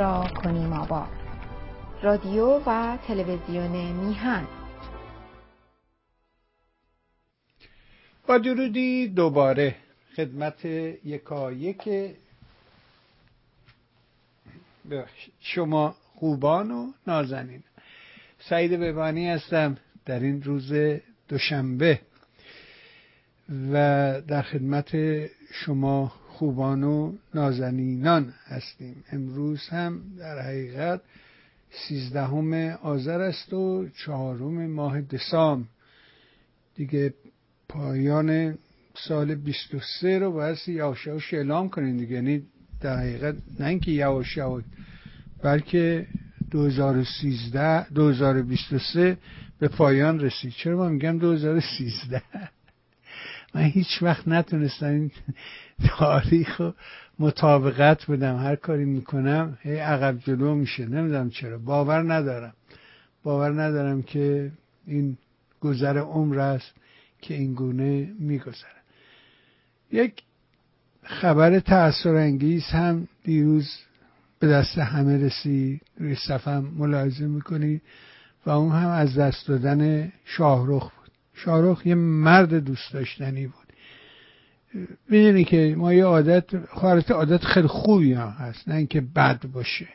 را کنیم آباد. رادیو و تلویزیون میهن. با درودی دوباره خدمت یکایک شما خوبان و نازنین. سعید ببانی هستم در این روز دوشنبه و در خدمت شما خوبان و نازنینان هستیم. امروز هم در حقیقت سیزدهم آذر است و چهارم ماه دسامبر. دیگه پایان سال 23 رو باید یواش یواش اعلام کنین دیگه. یعنی در حقیقت نه اینکه یواش یواش بلکه 2013 2023 به پایان رسید. چرا من میگم 2013 من هیچ وقت نتونستم این تاریخ رو مطابقت بدم هر کاری می‌کنم هی عقب جلو میشه. نمی‌دونم چرا. باور ندارم. باور ندارم که این گذر عمر است که این گونه میگذره یک خبر تأثیر انگیز هم دیروز به دست همه رسید. روی صفم ملاحظه می‌کنید و اون هم از دست دادن شاهرخ بود. شاهرخ یه مرد دوست داشتنی بود. می‌دونی که ما یه عادت خواهرت عادت خیلی خوبی هم هست. نه اینکه بد باشه.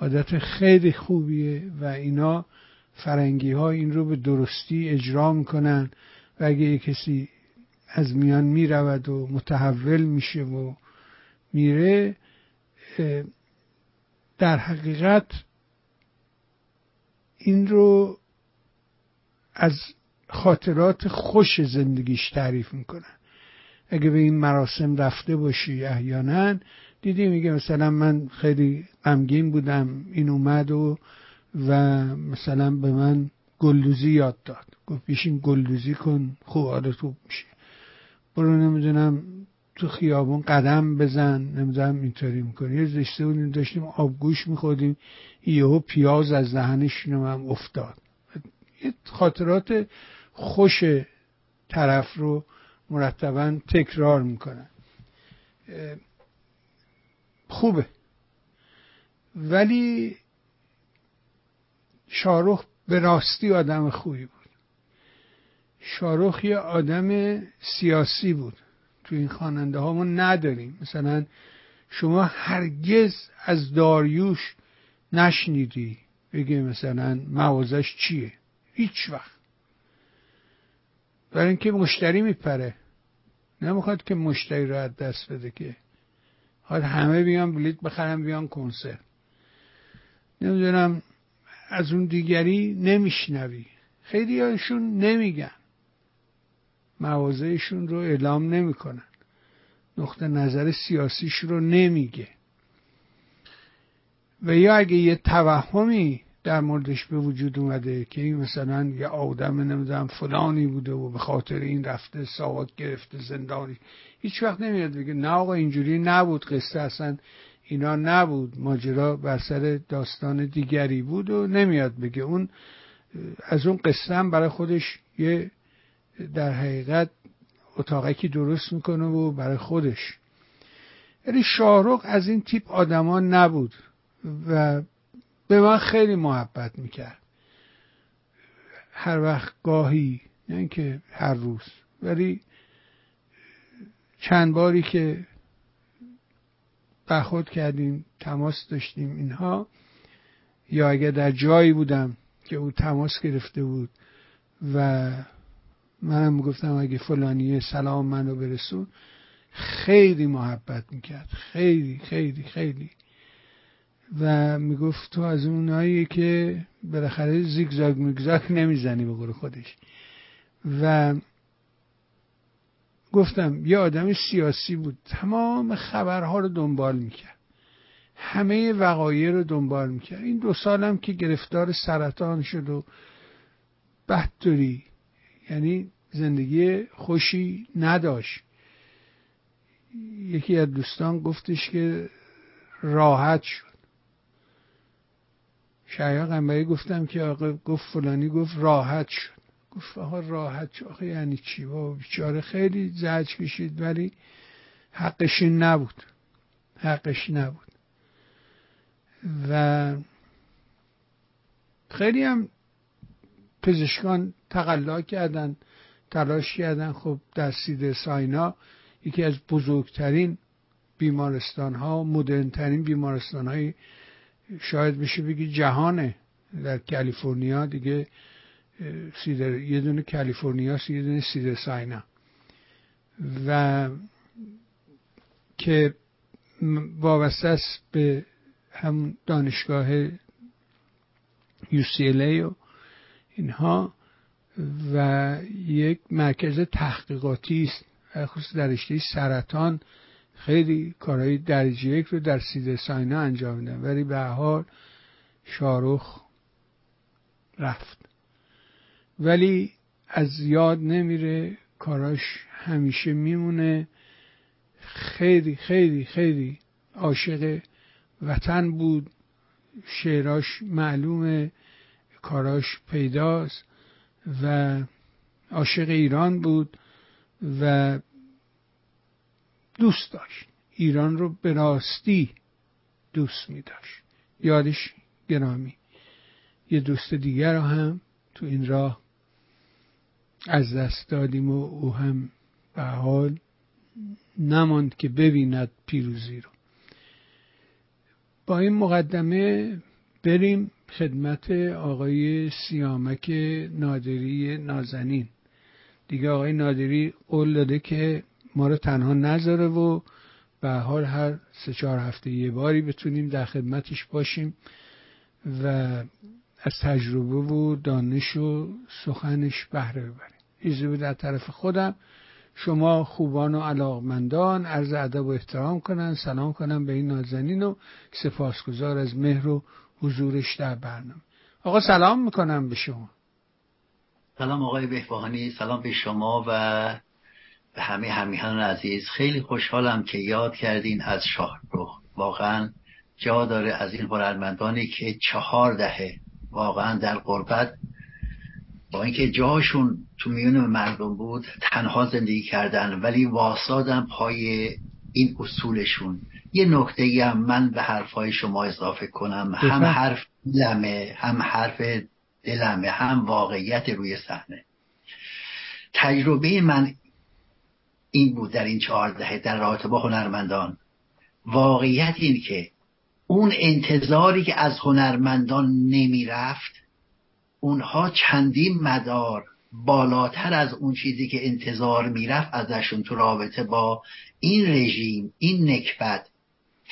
عادت خیلی خوبیه و اینا فرنگی ها این رو به درستی اجرا می‌کنن و اگه کسی از میان می‌رود و متحول میشه و میره در حقیقت این رو از خاطرات خوش زندگیش تعریف می‌کنن. اگه به این مراسم رفته باشی احیانا دیدی میگه مثلا من خیلی غمگین بودم این اومد و و مثلا به من گلدوزی یاد داد. گفت بیشین گلدوزی کن خوب حالت خوب میشه. برو نمی‌دونم تو خیابون قدم بزن نمی‌دونم اینطوری می‌کنی. یه زشته بودیم داشتیم آبگوش می‌خوریم یهو پیاز از دهنش هم افتاد. یه خاطرات خوش طرف رو مرتبا تکرار می‌کنن. خوبه. ولی شارخ به راستی آدم خوبی بود. شارخ یه آدم سیاسی بود. تو این خواننده ها ما نداریم. مثلا شما هرگز از داریوش نشنیدی بگه مثلا موازش چیه. هیچ وقت. برای اینکه مشتری میپره. نمی‌خواد که مشتری رو از دست بده که. حال همه بیان بلیت بخرن بیان کنسرت. نمی‌دونم از اون دیگری نمیشنوی. خیلی هاشون نمیگن. موازهشون رو اعلام نمی‌کنن. نقطه نظر سیاسیش رو نمیگه. و یا اگه یه توهمی در موردش به وجود اومده که این مثلا یه آدم نمی‌دونم فلانی بوده و به خاطر این رفته ساوات گرفته زندانی. هیچ وقت نمیاد بگه نه آقا اینجوری نبود قصه اصلا اینا نبود. ماجرا بر سر داستان دیگری بود و نمیاد بگه. اون از اون قصه هم برای خودش یه در حقیقت اتاقکی درست می‌کنه و برای خودش. یعنی شاهرخ از این تیپ آدما نبود و به من خیلی محبت می‌کرد. هر وقت گاهی نه اینکه هر روز ولی چند باری که برخورد کردیم تماس داشتیم اینها یا اگر در جایی بودم که او تماس گرفته بود و منم گفتم اگه فلانیه سلام منو برسون خیلی محبت می‌کرد. خیلی خیلی خیلی. و می‌گفت تو از اونایی که بالاخره زیگزاگ میگزاگ نمی‌زنی به قول خودش. و گفتم یه آدم سیاسی بود. تمام خبرها رو دنبال می‌کرد. همه وقایع رو دنبال می‌کرد. این دو سالم که گرفتار سرطان شد و بدطوری یعنی زندگی خوشی نداشت. یکی از دوستان گفتش که راحت شد. شاید قنبری گفتم که آقا گفت فلانی گفت راحت شد. گفت آقا راحت شد. آقا یعنی چی؟ با بیچاره خیلی زج کشید ولی حقش نبود. حقش نبود. و خیلی هم پزشکان تقلا کردن تلاش کردن. خب در سید ساینا یکی از بزرگترین بیمارستان ها مدرنترین بیمارستان های شاید بشه بگی جهانه در کالیفرنیا. دیگه سیدر یه دونه کالیفرنیا یه دونه سیدر ساینا و که وابسته است به هم دانشگاه UCLA و اینها. و یک مرکز تحقیقاتی است خصوص در رشته سرطان. خیلی کارهای درجه یک رو در سید ساینا انجام میدن ولی به حال شارخ رفت. ولی از یاد نمیره کاراش همیشه میمونه. خیلی خیلی خیلی عاشق وطن بود. شعراش معلومه کاراش پیداست و عاشق ایران بود و دوست داشت. ایران رو به راستی دوست می داشت یادش گرامی. یه دوست دیگر رو هم تو این راه از دست دادیم و او هم به حال نماند که ببیند پیروزی رو. با این مقدمه بریم خدمت آقای سیامک نادری نازنین. دیگه آقای نادری قول داده که ما رو تنها نذاره و به حال هر سه چهار هفته یه باری بتونیم در خدمتش باشیم و از تجربه و دانش و سخنش بهره ببریم. ایزی بود در طرف خودم. شما خوبان و علاقمندان عرض ادب و احترام کنن. سلام کنم به این نازنین و سپاسگزار از مهر و حضورش در برنامه. آقا سلام می‌کنم به شما. سلام آقای بهبهانی سلام به شما و به همه همیهنان عزیز خیلی خوشحالم که یاد کردین از شاهروخ واقعا جا داره از این هنرمندانی که چهار دهه واقعا در قربت با اینکه جاشون تو میون مردم بود تنها زندگی کردن ولی واسادن پای این اصولشون. یه نکته ای هم من به حرفای شما اضافه کنم. هم حرف دلمه هم حرف دلمه هم واقعیت روی صحنه. تجربه من این بود در این چهار دهه در رابطه با هنرمندان. واقعیت این که اون انتظاری که از هنرمندان نمی‌رفت اونها چندین مدار بالاتر از اون چیزی که انتظار می‌رفت ازشون تو رابطه با این رژیم این نکبت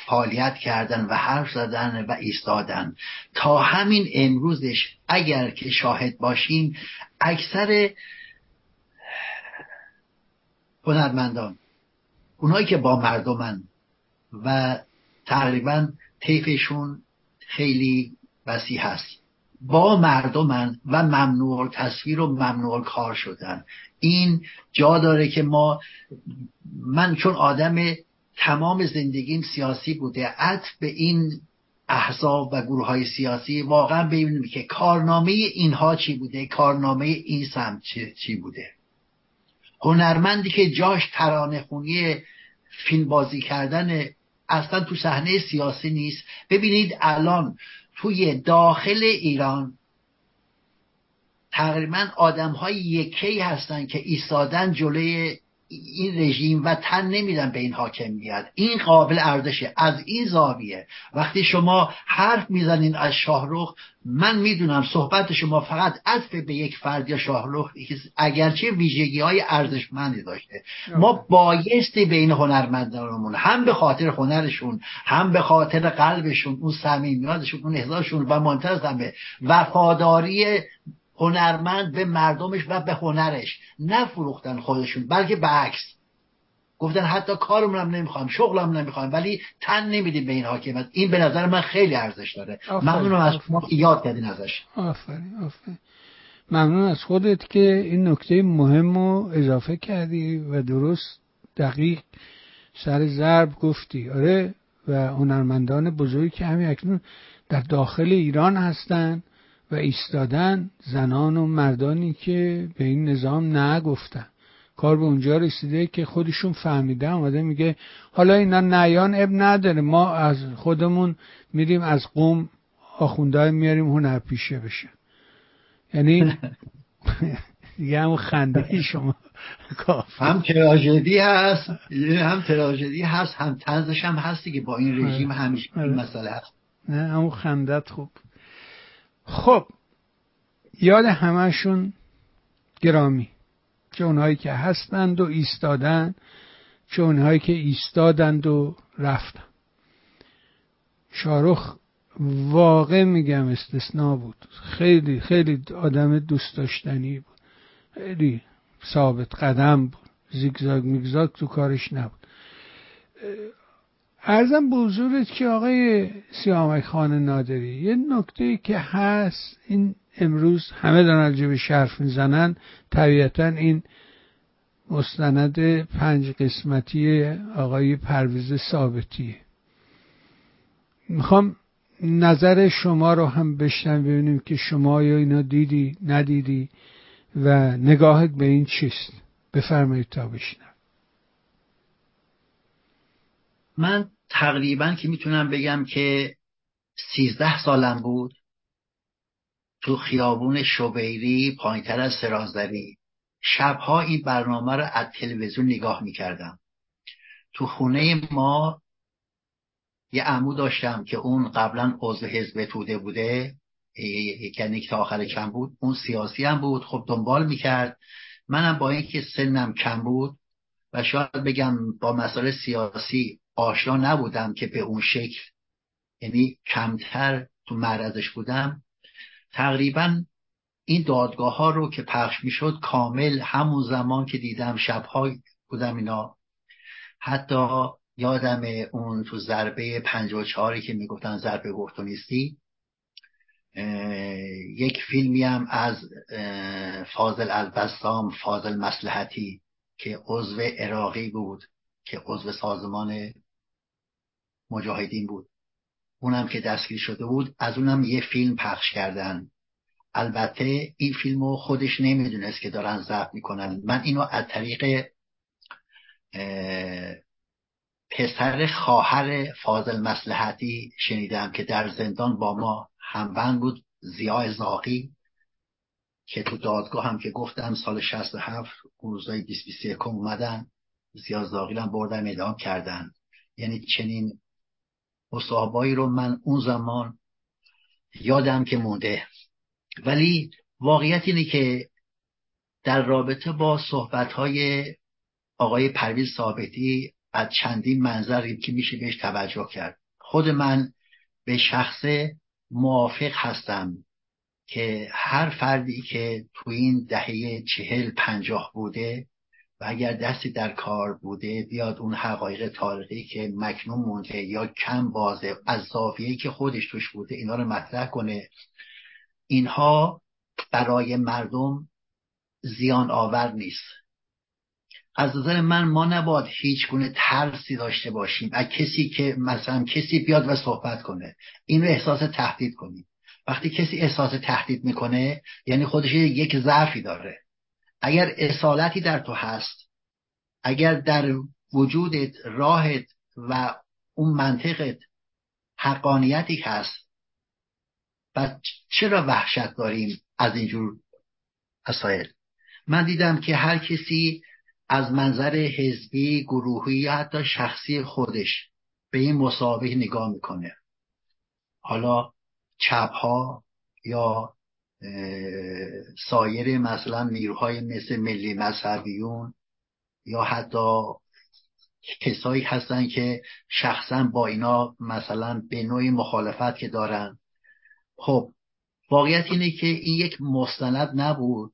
فعالیت کردن و حرف زدن و ایستادن. تا همین امروزش اگر که شاهد باشیم اکثر هنرمندان اونایی که با مردمن و تقریبا طیفشون خیلی وسیع هست. با مردمن و ممنوع تصویر و ممنوع کار شدن. این جا داره که ما من چون آدم تمام زندگیم سیاسی بوده عطف به این احزاب و گروه های سیاسی واقعا ببینیم که کارنامه اینها چی بوده کارنامه این سمت چی بوده. هنرمندی که جاش ترانه خونی فیلم بازی کردن اصلا تو صحنه سیاسی نیست. ببینید الان توی داخل ایران تقریبا آدم های یکی هستن که ایستادن جلوی این رژیم و تن نمیدن به این حاکمیت این قابل ارزشه. از این زاویه. وقتی شما حرف می‌زنین از شاهروخ من می‌دونم صحبت شما فقط عطف به یک فرد یا شاهروخ اگرچه ویژگی های ارزشمندی داشته. ما بایستی بین هنرمندانمون هم به خاطر هنرشون هم به خاطر قلبشون اون صمیمیتشون اون احساسشون و منتظمه وفاداری هنرمند به مردمش و به هنرش نفروختن خودشون بلکه به عکس. گفتن حتی کارمون هم نمی‌خوایم شغلم نمی‌خوایم ولی تن نمیدیم به این حاکمیت. این به نظر من خیلی ارزش داره. ممنونم از شما یاد کردین ازش. آفرین آفرین. ممنون از خودت که این نکته مهم رو اضافه کردی و درست دقیق سر ضرب گفتی. آره و هنرمندان بزرگی که همین اکنون در داخل ایران هستند و ایستادن زنان و مردانی که به این نظام نگفتن. کار به اونجا رسیده که خودشون فهمیده آمده میگه حالا اینا نیان اب نداره ما از خودمون میریم از قوم آخونده میاریم هنر پیشه بشه. یعنی دیگه همون خنده شما هم تراژدی هست هم تراژدی هست هم تنزش هم هستی که با این رژیم آره. همیشه این آره. مسئله هست. نه همون خندت خوب. خب یاد همهشون گرامی. چه اونهایی که هستند و ایستادن چه اونهایی که ایستادند و رفتن. شارخ واقع میگم استثناء بود. خیلی خیلی آدم دوست داشتنی بود. خیلی ثابت قدم بود. زیگزاگ میگزاگ تو کارش نبود. ارزم به حضورت که آقای سیامک خان نادری یه نکته که هست این امروز همه دارن به شرف می‌زنن طبیعتا این مستند پنج قسمتی آقای پرویز ثابتیه. می‌خوام نظر شما رو هم بشنم ببینیم که شما یا اینا دیدی ندیدی و نگاهت به این چیست. بفرمایید تا بشنم من تقریبا که می‌تونم بگم که سیزده سالم بود تو خیابون شوبیری پایینتر از سرازدری. شبها این برنامه رو از تلویزیون نگاه می‌کردم. تو خونه ما یه عمو داشتم که اون قبلا عضو حزب توده بوده. یعنی که تا آخر کم بود. اون سیاسی هم بود خب دنبال می‌کرد. منم با اینکه سنم کم بود و شاید بگم با مسائل سیاسی آشنا نبودم که به اون شکل یعنی کمتر تو معرضش بودم. تقریبا این دادگاه ها رو که پخش می‌شد کامل همون زمان که دیدم شبها بودم اینا. حتی یادم اون تو ضربه پنج و چهاری که می‌گفتن ضربه گفتونیستی یک فیلمی هم از فاضل البسام فاضل مسلحتی که عضو عراقی بود که عضو سازمان مجاهدین بود. اونم که دستگیر شده بود از اونم یه فیلم پخش کردن. البته این فیلم رو خودش نمی‌دونست که دارن ضبط می‌کنن. من اینو از طریق پسر خواهر فاضل مسلحتی شنیدم که در زندان با ما همبند بود زیاه زاقی که تو دادگاه هم که گفتم سال 67 اون روزای 20 اومدن زیاه زاقی هم بردن اعدام کردن. یعنی چنین مصاحبایی رو من اون زمان یادم که مونده. ولی واقعیت اینه که در رابطه با صحبتهای آقای پرویز ثابتی از چندین منظر که میشه بهش توجه کرد. خود من به شخص موافق هستم که هر فردی که تو این دهه چهل پنجاه بوده و اگر دستی در کار بوده بیاد اون حقایق تاریخی که مکنون مونده یا کم بازه از زاویه‌ای که خودش توش بوده اینا رو مطرح کنه. اینها برای مردم زیان آور نیست. از نظر من ما نباید هیچ گونه ترسی داشته باشیم. از کسی که مثلا کسی بیاد و صحبت کنه. این رو احساس تهدید کنیم. وقتی کسی احساس تهدید می‌کنه یعنی خودش یک ضعفی داره. اگر اصالتی در تو هست اگر در وجودت راهت و اون منطقت حقانیتی هست و چرا وحشت داریم از اینجور مسائل؟ من دیدم که هر کسی از منظر حزبی گروهی یا حتی شخصی خودش به این مسابقه نگاه می‌کنه. حالا چپ ها یا سایر مثلا نیروهای مثل ملی مذهبیون یا حتی کسایی هستن که شخصا با اینا مثلا به نوعی مخالفت که دارن. خب واقعیت اینه که این یک مستند نبود.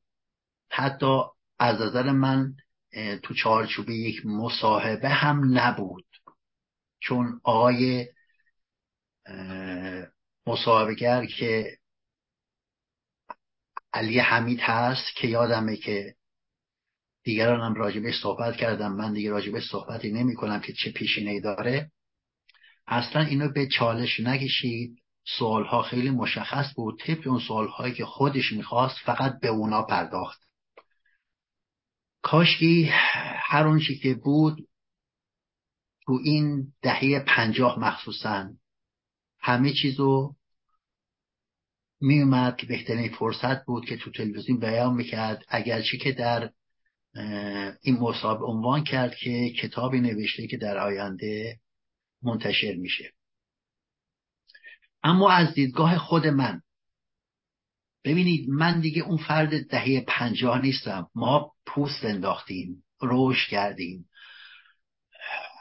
حتی از نظر من تو چارچوب یک مصاحبه هم نبود. چون آقای مصاحبهگر که علی حمید هست که یادمه که دیگران هم راجبش صحبت کردم. من دیگه راجبش صحبتی نمی کنم که چه پیشینه داره. اصلا اینو به چالش نکشید. سوالها خیلی مشخص بود. طبق اون سوالهایی که خودش می‌خواست فقط به اونا پرداخت. کاشکی هر اونچه که بود تو این دهه پنجاه مخصوصا همه چیزو میومد که بهترین فرصت بود که تو تلویزیون بیان می‌کرد. اگرچه که در این مصاب عنوان کرد که کتابی نوشته که در آینده منتشر میشه. اما از دیدگاه خود من ببینید من دیگه اون فرد دهه پنجاه نیستم. ما پوست انداختیم روش کردیم.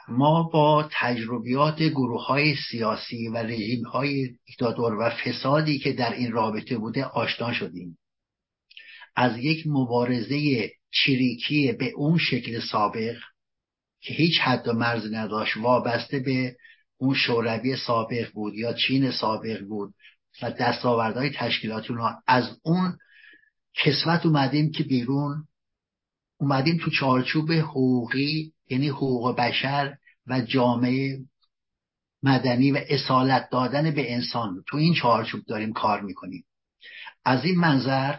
ما با تجربیات گروه های سیاسی و رژیم های دیکتاتور و فسادی که در این رابطه بوده آشنا شدیم. از یک مبارزه چریکی به اون شکل سابق که هیچ حد و مرز نداشت وابسته به اون شوروی سابق بود یا چین سابق بود و دستاوردهای تشکیلاتی اونها از اون کسوت اومدیم که بیرون اومدیم تو چارچوب حقوقی یعنی حقوق بشر و جامعه مدنی و اصالت دادن به انسان. تو این چارچوب داریم کار می‌کنیم. از این منظر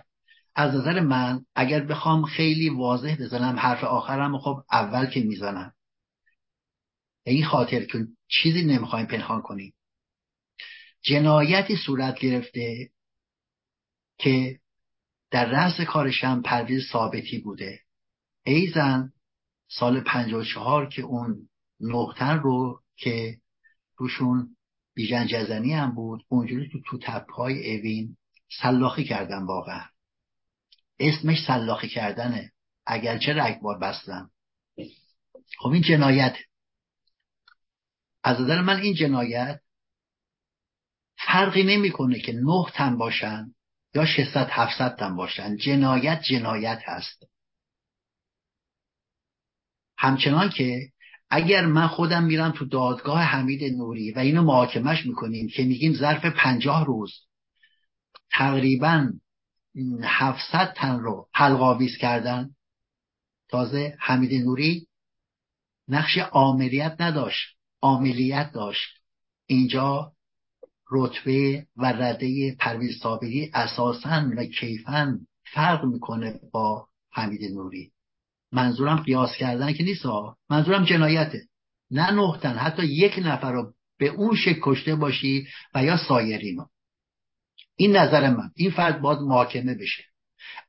از نظر من اگر بخوام خیلی واضح بزنم حرف آخرم خب اول که می‌زنم. این خاطر که چیزی نمی‌خوایم پنهان کنیم. جنایتی صورت گرفته که در رأس کارشم پرویز ثابتی بوده. ایزن سال 54 که اون نقطن رو که روشون بیژن جزنی هم بود اونجوری تو تو تپهای اوین سلاخی کردن واقعا. اسمش سلاخی کردنه. اگرچه رگبار بستن. خب این جنایت. از نظر من این جنایت فرقی نمی‌کنه که نه تن باشن یا 600 700 تن باشن. جنایت جنایت هست. همچنان که اگر من خودم میرم تو دادگاه حمید نوری و اینو محاکمش می‌کنیم که میگیم ظرف پنجاه روز تقریبا 700 تن رو حلقاویز کردن تازه حمید نوری نقش عاملیت نداشت عاملیت داشت. اینجا رتبه و رده پرویز صابری اساسا و کیفا فرق می‌کنه با حمید نوری. منظورم قیاس کردن که نیست منظورم جنایته. نه نهتن حتی یک نفر رو به اون شکل کشته باشی و یا سایرین این نظر من. این فرد باید محاکمه بشه.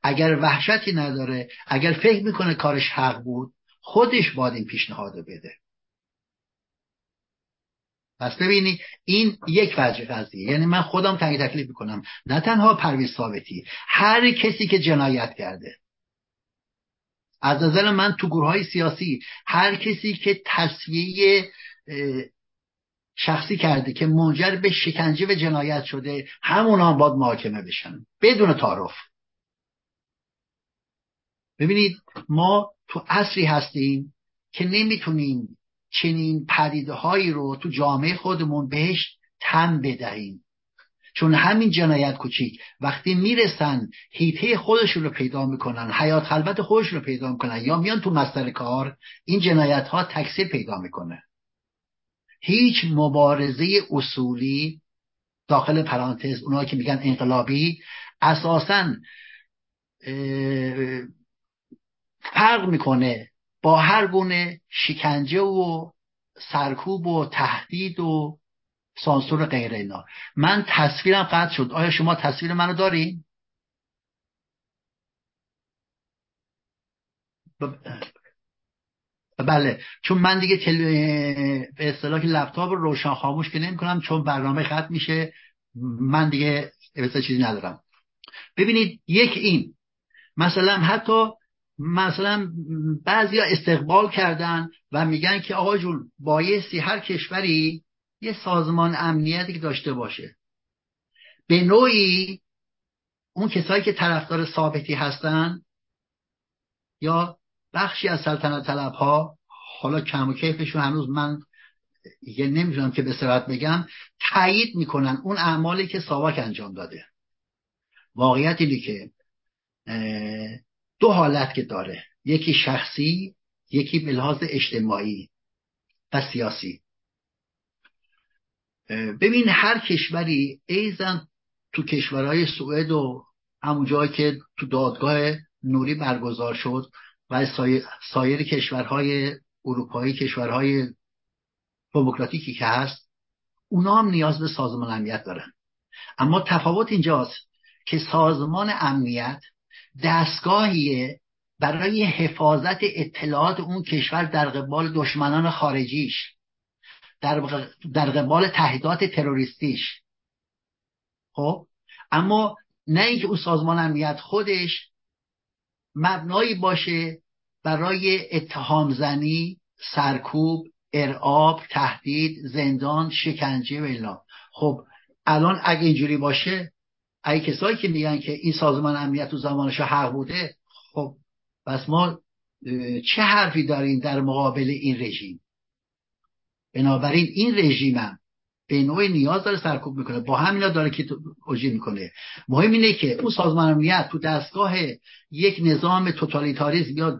اگر وحشتی نداره اگر فکر می‌کنه کارش حق بود خودش باید این پیشنهاد بده. پس ببینی این یک وجه قضیه. یعنی من خودم تنگی تکلیف می‌کنم. نه تنها پرویز ثابتی. هر کسی که جنایت کرده از نظر من تو گروه های سیاسی هر کسی که تصویه شخصی کرده که منجر به شکنجه و جنایت شده همونا هم باید محاکمه بشن. بدون تعارف. ببینید ما تو عصری هستیم که نمی‌تونیم چنین پدیده هایی رو تو جامعه خودمون بهش تن بدهیم. چون همین جنایت کوچیک. وقتی می‌رسن هیته خودشون رو پیدا می‌کنن حیات خلوت خودشون رو پیدا می‌کنن یا میان تو مستر کار این جنایت ها تکثیر پیدا می‌کنه. هیچ مبارزه اصولی داخل پرانتز اونایی که میگن انقلابی اساسا فرق می‌کنه با هر گونه شکنجه و سرکوب و تهدید و سانسور غیر اینا. من تصویرم قطع شد. آیا شما تصویر منو دارین؟ بله. چون من دیگه تل... به اصطلاح لپتاپ رو روشن خاموش که نمی کنم چون برنامه ختم میشه من دیگه چیزی ندارم. ببینید یک این. مثلا حتی مثلا بعضیا استقبال کردن و میگن که آقا جون بایستی هر کشوری یه سازمان امنیتی که داشته باشه. به نوعی اون کسایی که طرفدار ثابتی هستن یا بخشی از سلطنت طلب ها حالا کم و کیفشون هنوز من یه نمی‌تونم که به سرعت بگم تایید می‌کنن اون اعمالی که ساواک انجام داده. واقعیت اینه که دو حالت که داره. یکی شخصی یکی به اجتماعی و سیاسی. ببین هر کشوری ایزن تو کشورهای سوئد و همون جایی که تو دادگاه نوری برگزار شد و سایر کشورهای اروپایی کشورهای دموکراتیکی که هست اونا هم نیاز به سازمان امنیت دارن. اما تفاوت اینجاست که سازمان امنیت دستگاهیه برای حفاظت اطلاعات اون کشور در قبال دشمنان خارجیش. در, در قبال تهدیدات تروریستیش. خب؟ اما نه اینکه اون سازمان امنیت خودش مبنایی باشه برای اتهام زنی سرکوب ارعاب تهدید زندان شکنجه و اینا خب الان اگه اینجوری باشه اگه کسایی که میگن که این سازمان امنیت تو زمانش حق بوده خب پس ما چه حرفی داریم در مقابل این رژیم؟ بنابراین این رژیم هم به نوعی نیاز داره سرکوب می‌کنه. با همینا داره که اوجی می‌کنه. مهم اینه که اون سازمان امنیت تو دستگاه یک نظام توتالیتاریزم یا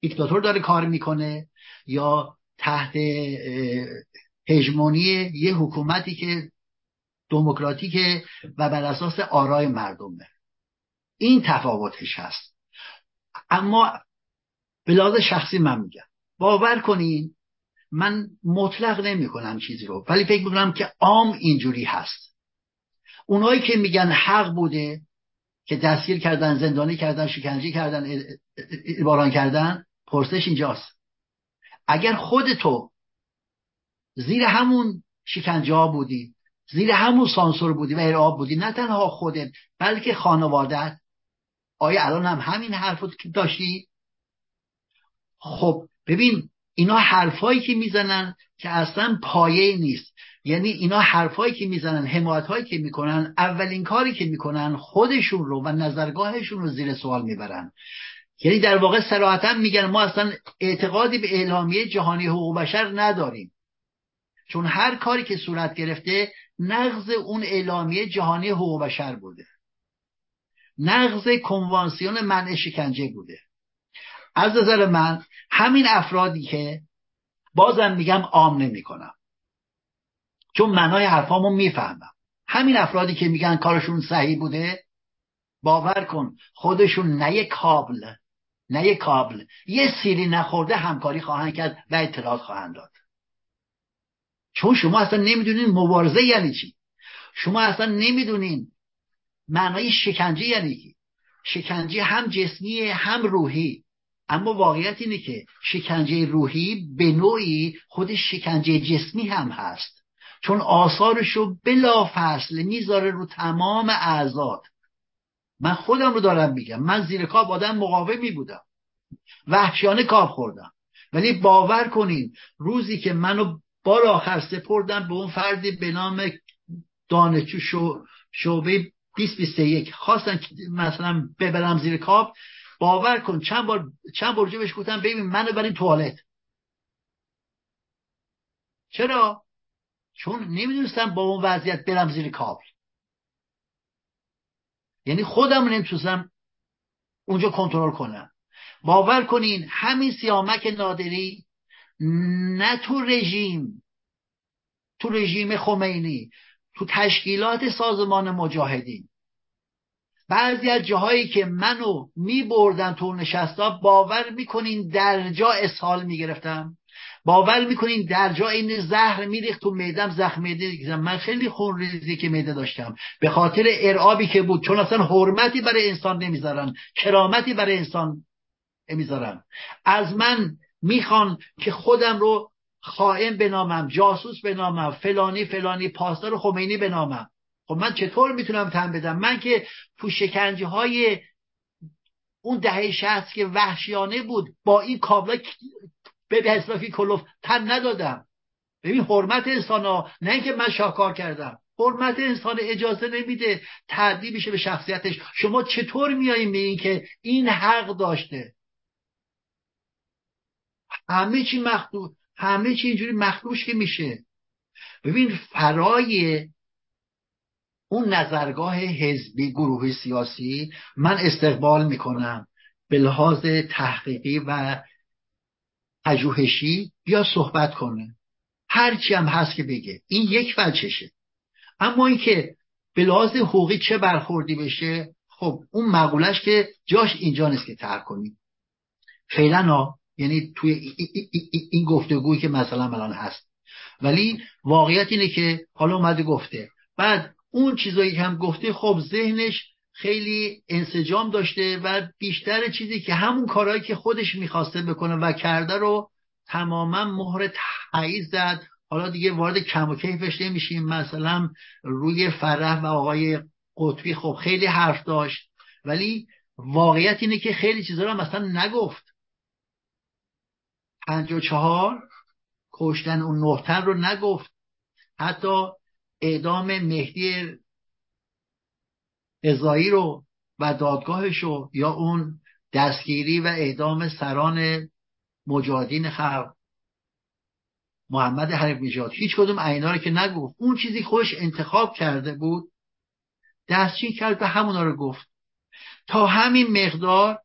دیکتاتور داره کار می‌کنه یا تحت هژمونی یه حکومتی که دموکراتیکه و بر اساس آرای مردمه. این تفاوتش هست. اما به لحاظ شخصی من میگم. باور کنین من مطلق نمی کنم چیزی رو ولی فکر می‌کنم که عام اینجوری هست. اونایی که میگن حق بوده که دستگیر کردن زندانی کردن شکنجه کردن باران کردن پرسش اینجاست. اگر خودتو زیر همون شکنجه ها بودی زیر همون سانسور بودی و ارعاب بودی نه تنها خودت بلکه خانوادت آیا الان هم همین حرف که داشتی؟ خب ببین اینا حرفایی که می‌زنن که اصلا پایه نیست. یعنی اینا حرفایی که می‌زنن حمایت هایی که می‌کنن اولین کاری که می‌کنن خودشون رو و نظرگاهشون رو زیر سوال می‌برن. یعنی در واقع سراحتا میگن ما اصلا اعتقادی به اعلامیه جهانی حقوق بشر نداریم. چون هر کاری که صورت گرفته نقض اون اعلامیه جهانی حقوق بشر بوده. نقض کنوانسیون منع شکنجه بوده. از نظر من همین افرادی که بازم میگم عام نمی‌کنم. چون معنای حرفامو می‌فهمم. همین افرادی که میگن کارشون صحیح بوده باور کن خودشون نه کابل نه کابل. یه سیری نخورده همکاری خواهند کرد و اطلاعات خواهند داد. چون شما اصلا نمی‌دونین مبارزه یعنی چی. شما اصلا نمی‌دونین معنای شکنجه یعنی چی. شکنجه هم جسمی هم روحی. اما واقعیت اینه که شکنجه روحی به نوعی خود شکنجه جسمی هم هست. چون آثارش رو بلا فصل می‌ذاره رو تمام اعضاد. من خودم رو دارم میگم. من زیر کاب آدم مقاومی بودم. وحشیانه کاب خوردم. ولی باور کنین روزی که منو بار آخر سپردم به اون فردی به نام دانشجو شعبه 2021 خواستن مثلا ببرم زیر کاب باور کن چند بار چند بار بهش گفتم ببین منو برین توالت. چرا؟ چون نمی‌دونستم با اون وضعیت برم زیر کابل. یعنی خودم نمی‌تونستم اونجا کنترل کنم. باور کنین همین سیامک نادری نه تو رژیم تو رژیم خمینی تو تشکیلات سازمان مجاهدین. بعضی از جاهایی که منو می بردن تو نشستا باور می‌کنین در جا اسهال می‌گرفتم؟ باور می‌کنین در جا این زهر میریخت تو میدم زخم میده من خیلی خون ریزی که میده داشتم. به خاطر ارعابی که بود. چون اصلا حرمتی برای انسان نمی‌ذارن. کرامتی برای انسان نمی‌ذارن. از من می‌خوان که خودم رو خائن بنامم جاسوس بنامم فلانی فلانی پاسدار خمینی بنامم. خب من چطور می‌تونم تن بدم؟ من که تو شکنجه های اون دهه شهست که وحشیانه بود با این کابلا به اصرافی کلوف تن ندادم. ببین حرمت انسان ها نه اینکه من شاکار کردم. حرمت انسان اجازه نمیده تعدی بشه به شخصیتش. شما چطور میاییم به این که این حق داشته؟ همه چی مخدوش همه چی اینجوری مخدوش که میشه. ببین فرای اون نظرگاه حزبی گروه سیاسی من استقبال می‌کنم به لحاظ تحقیقی و پژوهشی بیا صحبت کنه. هرچی هم هست که بگه. این یک وجهشه. اما اینکه به لحاظ حقوقی چه برخوردی بشه خب اون مقولش که جاش اینجا نیست که ترک کنیم فعلا یعنی توی این گفتگویی که مثلا الان هست. ولی واقعیت اینه که حالا اومده گفته. بعد اون چیزایی که هم گفته خب ذهنش خیلی انسجام داشته و بیشتر چیزی که همون کارهایی که خودش می‌خواسته بکنه و کرده رو تماما مهر تایید زد. حالا دیگه وارد کم و کیفش نمیشیم. مثلا روی فرح و آقای قطبی خب خیلی حرف داشت ولی واقعیت اینه که خیلی چیزا رو مثلا نگفت. پنج و چهار کشتن اون نهتن رو نگفت. حتی اعدام مهدی ازایی رو و دادگاهش رو یا اون دستگیری و اعدام سران مجاهدین خلق محمد حریف نژاد. هیچ کدوم عینا رو که نگفت. اون چیزی خوش انتخاب کرده بود دستچین کرد و همونا رو گفت. تا همین مقدار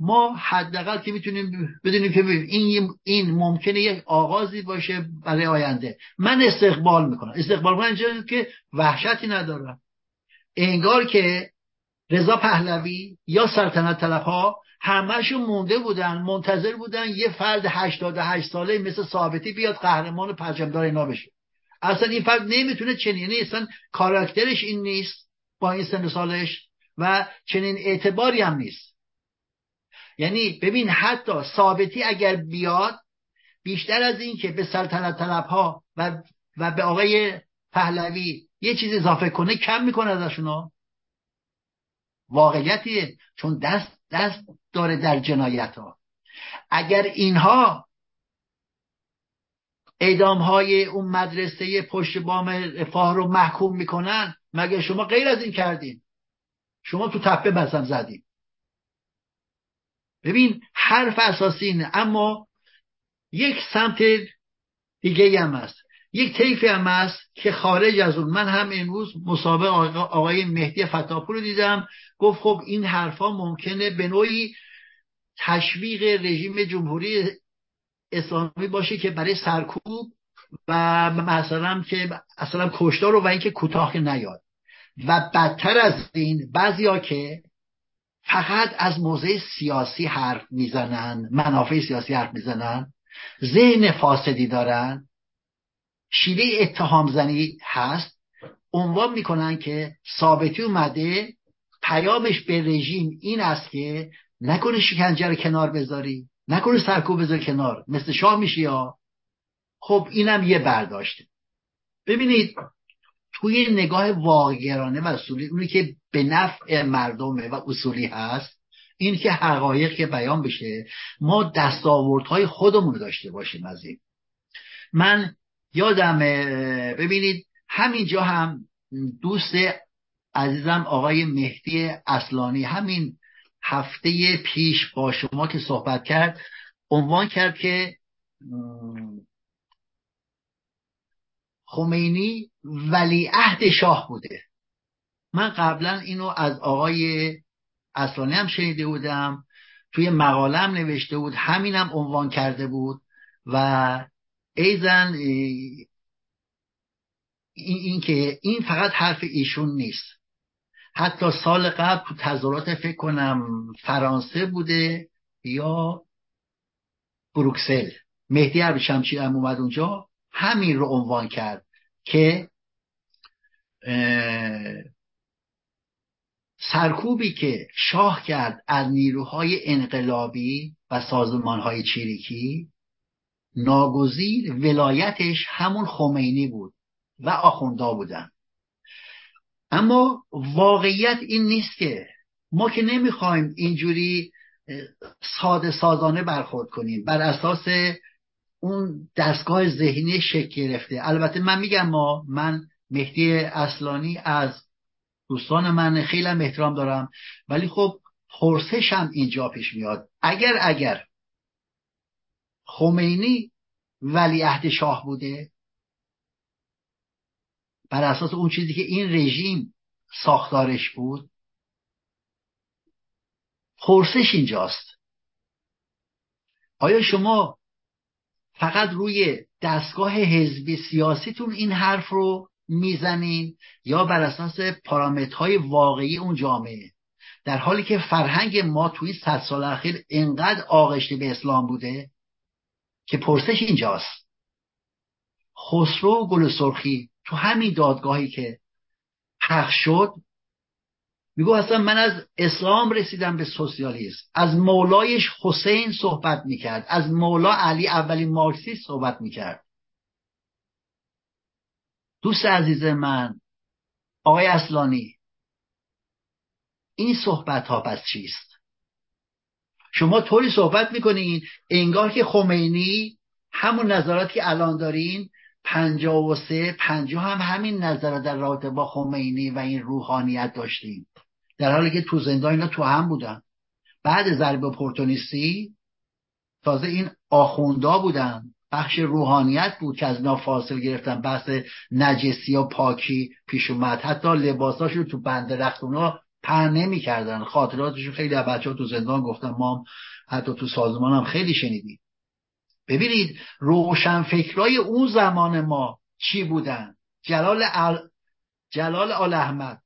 ما حداقل که می‌تونیم بدونیم که این این ممکنه یک آغازی باشه برای آینده. من استقبال می‌کنم. استقبال کنم اینجا که وحشتی ندارم. انگار که رضا پهلوی یا سلطنت طلب ها همهشون مونده بودن منتظر بودن یه فرد 88 ساله مثل ثابتی بیاد قهرمان پرچمدار اینا بشه. اصلا این فرد نمی‌تونه چنین یعنی اصلا کاراکترش این نیست با این سن سالش و چنین اعتباری هم نیست. یعنی ببین حتی ثابتی اگر بیاد بیشتر از این که به سلطنت طلب ها و, و به آقای پهلوی یه چیز اضافه کنه کم می‌کنه ازشون. واقعیتیه چون دست دست داره در جنایت ها. اگر اینها اعدام های اون مدرسه پشت بام رفاه رو محکوم می‌کنن مگه شما غیر از این کردین؟ شما تو تپه بزن زدین. ببین حرف اساسی اینه اما یک سمت دیگه هم هست. یک طیفی هم هست که خارج از اون. من هم امروز مسابقه آقای مهدی فتاپور رو دیدم. گفت خب این حرفا ممکنه به نوعی تشویق رژیم جمهوری اسلامی باشه که برای سرکوب و مثلا که اصلا کشتار رو و اینکه کوتاه نیاد. و بدتر از این بعضیا که فقط از موضع سیاسی حرف می‌زنن منافع سیاسی حرف می‌زنن ذهن فاسدی دارن. شیوه اتهام زنی هست. عنوان می‌کنن که ثابتی اومده پیامش به رژیم این است که نکنه شکنجه رو کنار بذاری نکنه سرکوب بذار کنار مثل شاه میشی یا؟ خب اینم یه برداشته. ببینید توی نگاه واقعگرانه و اصولی اونی که به نفع مردمه و اصولی هست این که حقایق که بیان بشه ما دستاوردهای خودمون رو داشته باشیم از این. من یادم ببینید همینجا هم دوست عزیزم آقای مهدی اصلانی همین هفته پیش با شما که صحبت کرد عنوان کرد که خمینی ولیعهد شاه بوده. من قبلا اینو از آقای اصلانی هم شنیده بودم توی مقالم نوشته بود همینم عنوان کرده بود و ایزن این, این که این فقط حرف ایشون نیست. حتی سال قبل تظاهرات فکر کنم فرانسه بوده یا بروکسل. مهدی عرب شمشیر هم اومد اونجا همین رو عنوان کرد. که سرکوبی که شاه کرد از نیروهای انقلابی و سازمانهای چریکی ناگزیر ولایتش همون خمینی بود و آخوندا بودن. اما واقعیت این نیست که ما که نمی‌خوایم اینجوری ساده سازانه برخورد کنیم. بر اساس اون دستگاه ذهنی شکل گرفته. البته من میگم ما من مهدی اصلانی از دوستان من خیلی احترام دارم. ولی خب پرسشم اینجا پیش میاد. اگر اگر خمینی ولیعهد شاه بوده بر اساس اون چیزی که این رژیم ساختارش بود پرسش اینجاست. آیا شما فقط روی دستگاه حزبی سیاسیتون این حرف رو می‌زنین یا بر اساس پارامترهای واقعی اون جامعه. در حالی که فرهنگ ما توی صد سال اخیر انقدر آغشته به اسلام بوده که پرسش اینجاست. خسرو گل سرخی تو همین دادگاهی که حق شد میگو اصلا من از اسلام رسیدم به سوسیالیسم. از مولایش حسین صحبت می‌کرد. از مولا علی اولین مارکسیست صحبت می‌کرد. دوست عزیز من آقای اصلانی این صحبت ها پس چیست؟ شما طوری صحبت می‌کنین انگار که خمینی همون نظراتی که الان دارین پنجاه و سه پنجاه هم همین نظرات در رابطه با خمینی و این روحانیت داشتیم در حالی که تو زندان اینا تو هم بودن. بعد ضرب اپورتونیستی تازه این آخوندا بودن. بخش روحانیت بود که از اینا فاصل گرفتن. بحث نجسی و پاکی پیش اومد. حتی لباساشو تو بند رختونا پهن نمی‌کردن. خاطراتشون خیلی از بچه ها تو زندان گفتن. ما حتی تو سازمان هم خیلی شنیدیم. ببینید روشنفکرای اون زمان ما چی بودن؟ جلال ال... جلال آل احمد.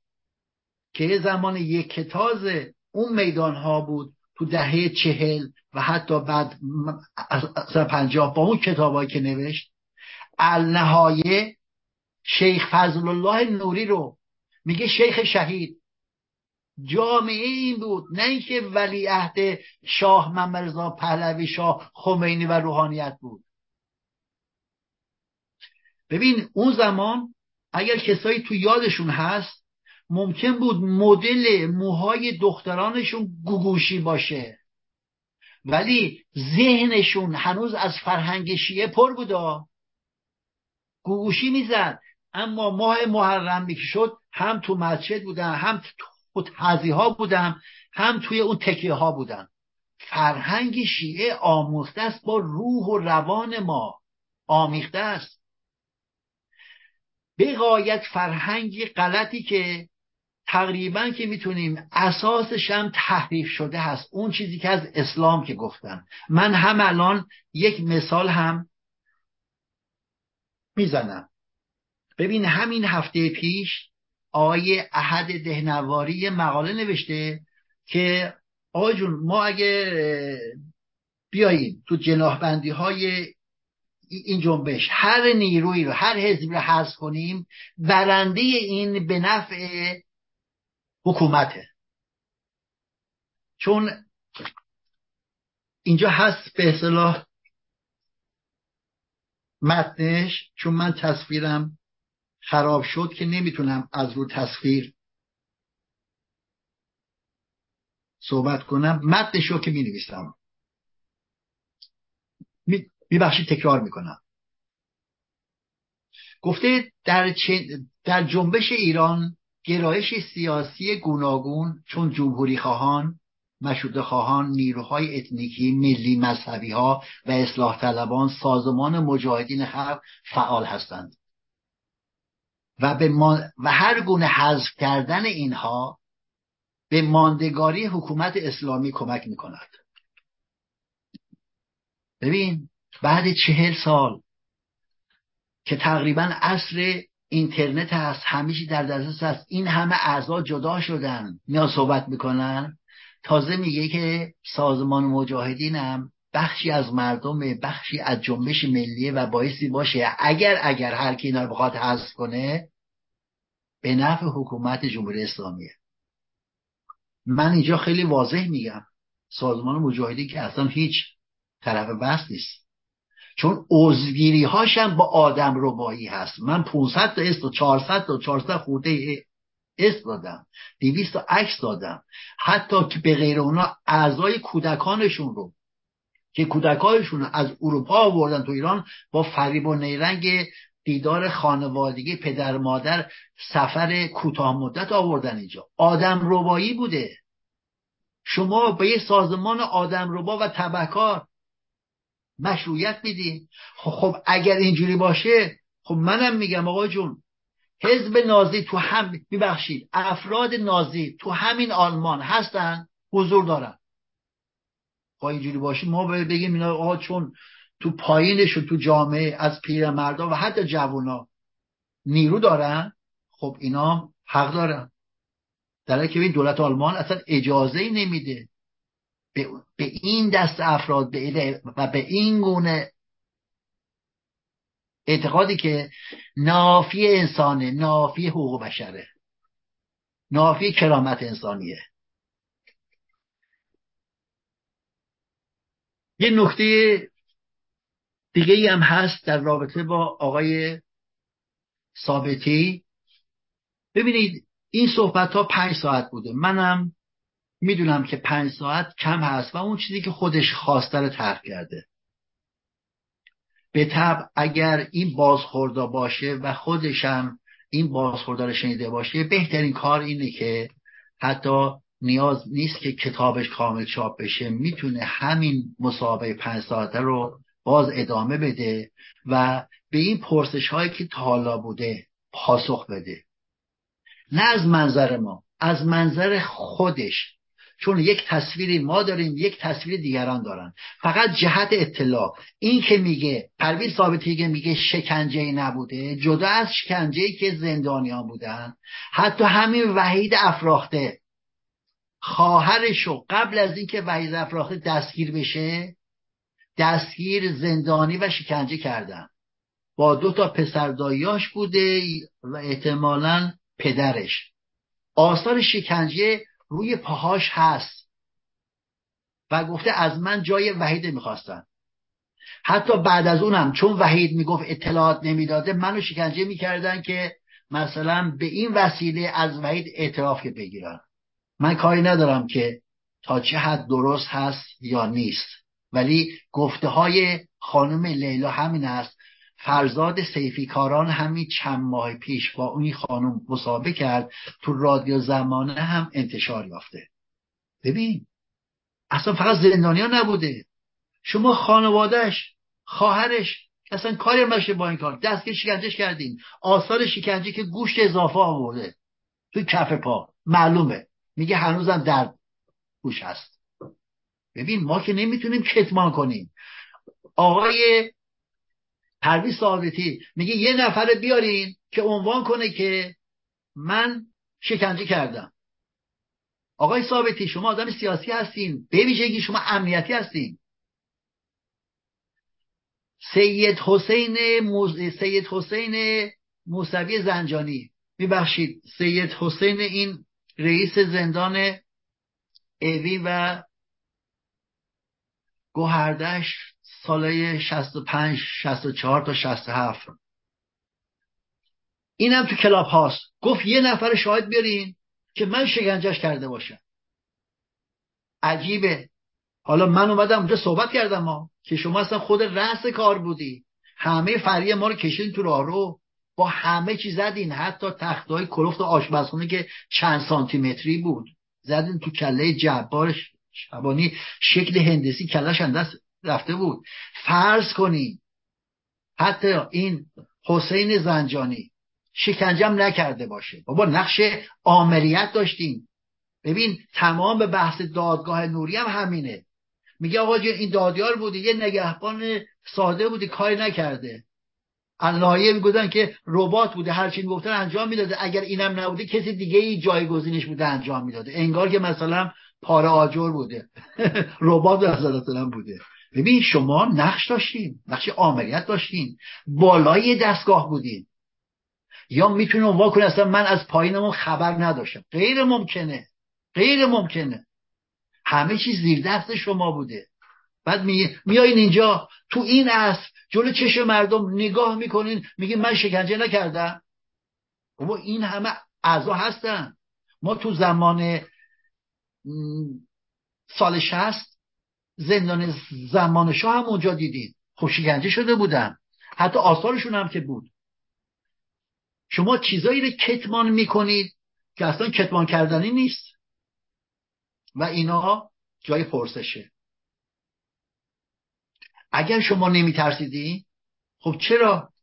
که زمان یک کتاز اون میدان ها بود تو دهه چهل و حتی بعد از پنجاه با اون کتابایی که نوشت النهایه شیخ فضل الله نوری رو میگه شیخ شهید. جامعه این بود نه اینکه ولیعهد شاه ممرزا پهلوی شاه خمینی و روحانیت بود. ببین اون زمان اگر کسایی تو یادشون هست ممکن بود مدل موهای دخترانشون گوگوشی باشه. ولی ذهنشون هنوز از فرهنگ شیعه پر بودا گوگوشی می‌زد اما ماه محرم می‌کشد شد هم تو مسجد بودن هم تو تازی ها بودن هم توی اون تکیه ها بودن فرهنگ شیعه آموخته است با روح و روان ما. آمیخته است. به غایت فرهنگ غلطی که تقریبا که می‌تونیم اساسش هم تحریف شده هست. اون چیزی که از اسلام که گفتن من هم الان یک مثال هم می‌زنم. ببین همین هفته پیش آقای احد دهنواری مقاله نوشته که آقای جون ما اگه بیاییم تو جناح های این جنبش هر نیروی رو هر حزبی رو حذف کنیم برنده این به نفع حکومته. چون اینجا هست به اصطلاح متنش چون من تصویرم خراب شد که نمی‌تونم از رو تصویر صحبت کنم. متنش رو که می نویسم میبخشید تکرار می‌کنم. گفته در, در جنبش ایران گرایش سیاسی گوناگون چون جمهوری خواهان مشروط خواهان نیروهای اتنیکی ملی مذهبی ها و اصلاح طلبان سازمان مجاهدین خلق فعال هستند. و, به و هر گونه حذف کردن اینها به ماندگاری حکومت اسلامی کمک می کند ببین بعد چهل سال که تقریبا عصر اینترنت هست همیشه در دسترس هست. این همه اعضا جدا شدن. میان صحبت می‌کنن. تازه میگه که سازمان مجاهدین هم بخشی از مردم بخشی از جنبش ملیه و باعثی باشه. اگر اگر هر کی اینا رو بخواد حذف کنه به نفع حکومت جمهوری اسلامیه. من اینجا خیلی واضح میگم. سازمان مجاهدین که اصلا هیچ طرف بحث نیست. چون عضوگیری هاشم با آدم ربایی هست. من 500 تا است و 400 تا 400 خورده است دادم. 200 تا عکس دادم. حتی که به غیر اونا اعضای کودکانشون رو که کودکانشون از اروپا آوردن تو ایران با فریب و نیرنگ دیدار خانوادگی پدر مادر سفر کوتاه مدت آوردن اینجا. آدم ربایی بوده. شما به یه سازمان آدم ربا و تبهکار مشروعیت میدین خب, خب اگر اینجوری باشه خب منم میگم آقا جون حزب نازی تو هم میبخشید. افراد نازی تو همین آلمان هستن حضور دارن. خب اینجوری باشه ما بگیم اینا آقا چون تو پایینشون تو جامعه از پیرمردا و حتی جوونا نیرو دارن خب اینا حق دارن. در که این دولت آلمان اصلا اجازه ای نمیده. به, این دست افراد و به این گونه اعتقادی که نافی انسانه نافی حقوق بشره. نافی کرامت انسانیه. یه نکته دیگه ای هم هست در رابطه با آقای ثابتی. ببینید این صحبت ها پنج ساعت بوده. منم می‌دونم که پنج ساعت کم هست و اون چیزی که خودش خواسته رو ترک کرده. به طب اگر این بازخوردا باشه و خودشم این بازخوردا رو شنیده باشه بهترین کار اینه که حتی نیاز نیست که کتابش کامل چاپ بشه. می‌تونه همین مسابقه پنج ساعته رو باز ادامه بده و به این پرسش هایی که تا حالا بوده پاسخ بده. نه از منظر ما از منظر خودش چون یک تصویری ما داریم یک تصویر دیگران دارن. فقط جهت اطلاع. این که میگه پرویز ثابتی میگه شکنجه نبوده جدا از شکنجه که زندانیان بودن. حتی همین وحید افراخته. خواهرشو قبل از اینکه وحید افراخته دستگیر بشه دستگیر زندانی و شکنجه کردن. با دو تا پسرداییاش بوده و احتمالا پدرش. آثار شکنجه روی پاهاش هست. و گفته از من جای وحید می‌خواستن. حتی بعد از اونم چون وحید می‌گفت اطلاعات نمی‌داده منو شکنجه می‌کردن که مثلا به این وسیله از وحید اعتراف که بگیرن. من کاری ندارم که تا چه حد درست هست یا نیست. ولی گفته های خانم لیلا همین است فرزاد سیفی کاران همین چند ماه پیش با اون خانم مسابقه کرد تو رادیو زمانه هم انتشار یافته. ببین اصلا فقط زندانیا نبوده. شما خانوادهش خواهرش اصلا کاری مشه با این کار. دستگیر شکنجهش کردین. آثار شکنجه که گوشت اضافه آورده تو کف پا. معلومه. میگه هنوزم درد گوش هست. ببین ما که نمی‌تونیم کتمان کنیم. آقای پرویز ثابتی میگه یه نفر بیارین که عنوان کنه که من شکنجه کردم. آقای ثابتی شما آدم سیاسی هستین. به ویژگی شما امنیتی هستین. سید حسین موز... سید حسین موسوی زنجانی. میبخشید. سید حسین این رئیس زندان اوی و گوهردش ساله 65 64 تا 67 اینم تو کلاب هاست. گفت یه نفر شاهد بیارین که من شکنجهش کرده باشم. عجیبه. حالا من اومدم اونجا صحبت کردم ما که شما اصلا خود رأس کار بودی. همه فریه ما رو کشیدین تو راه رو. با همه چی زدین. حتی تختای کلفت آشپزخونه که چند سانتی متری بود. زدین تو کله جبارش شبانی شکل هندسی کلش اندست رفته بود. فرض کنین حتی این حسین زنجانی شکنجم نکرده باشه. بابا نقش آمریت داشتیم. ببین تمام بحث دادگاه نوری هم همینه. میگه آقا این دادیار بودی یه نگهبان ساده بودی کاری نکرده. لایه می‌گفتن که ربات بوده هر چی می‌گفتن انجام می‌داده. اگر اینم نبوده کسی دیگه ای جایگزینش بوده انجام می‌داده. انگار که مثلا پاره آجر بوده. ربات مثلا بوده. ببین شما نقش داشتین نقش آمریت داشتین بالای دستگاه بودین. یا می‌تونه عنوان کنه اصلا من از پایینمون خبر نداشتم. غیر ممکنه غیر ممکنه. همه چیز زیر دست شما بوده. بعد می... میایین اینجا تو این اصل جلو چش مردم نگاه می‌کنین میگین من شکنجه نکردم. بابا این همه اعضا هستن. ما تو زمان سال شست زندان زمان شاه هم اونجا دیدید خب شکنجه شده بودن. حتی آثارشون هم که بود. شما چیزایی رو کتمان می‌کنید که اصلا کتمان کردنی نیست. و اینا جای پرسشه. اگر شما نمیترسیدی خب چرا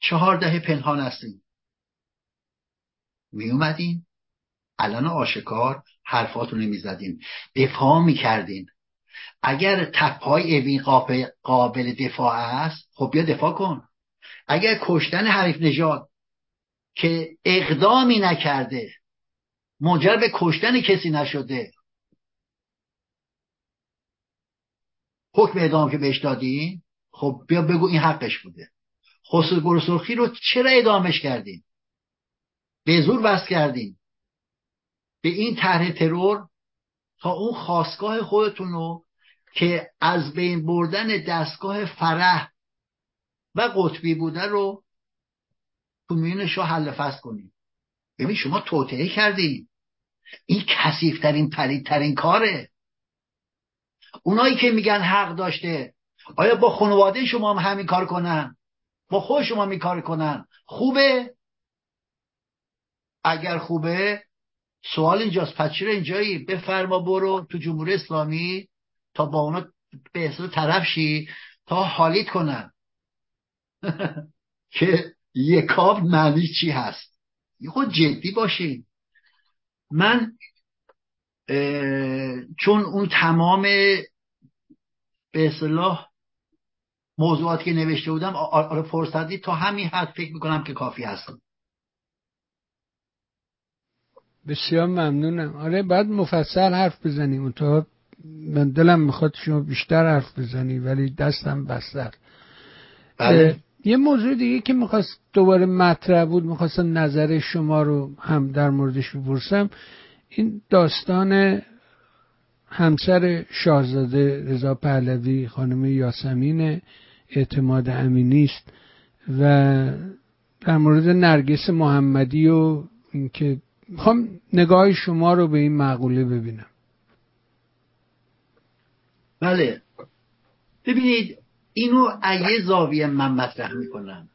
چهار دهه پنهان هستیم می اومدین الان آشکار حرفاتو نمی‌زدین دفاع می‌کردین. اگر تپای اوین قابل دفاع است خب بیا دفاع کن. اگر کشتن حریف نژاد که اقدامی نکرده منجر به کشتن کسی نشده حکم اعدام که بهش دادین خب بیا بگو این حقش بوده. خسرو گرسرخی رو چرا ادامش کردین به زور وست کردین به این طرح ترور تا اون خواستگاه خودتون رو که از بین بردن دستگاه فرح و قطبی بوده رو تو میون شاه حل فصل کنیم. ببین شما توطعه کردین. این کسیفترین پلیدترین کاره. اونایی که میگن حق داشته آیا با خانواده شما هم همین کار کنن؟ با خود شما می کار کنن؟ خوبه؟ اگر خوبه سوال اینجاست. چرا اینجایی؟ بفرما برو تو جمهوری اسلامی. تا با اونا به حساب طرف شی تا حالیت کنن. که یکاب معنی چی هست؟ یه خود جدی باشین. من چون اون تمام به اصلاح موضوعاتی که نوشته بودم آره فرصتی تا همین حد فکر می‌کنم که کافی هست. بسیار ممنونم. آره بعد مفصل حرف بزنیم. تا من دلم می‌خواد شما بیشتر حرف بزنی ولی دستم بستر بله. یه موضوع دیگه که می‌خواست دوباره مطرح بود می‌خواستم نظر شما رو هم در موردش بپرسم. این داستان همسر شاهزاده رضا پهلوی خانم یاسمین اعتماد امینی است و در مورد نرگس محمدی و اینکه می‌خوام نگاه شما رو به این معقوله ببینم. بله. ببینید اینو ایه زاویه من مطرح می‌کنم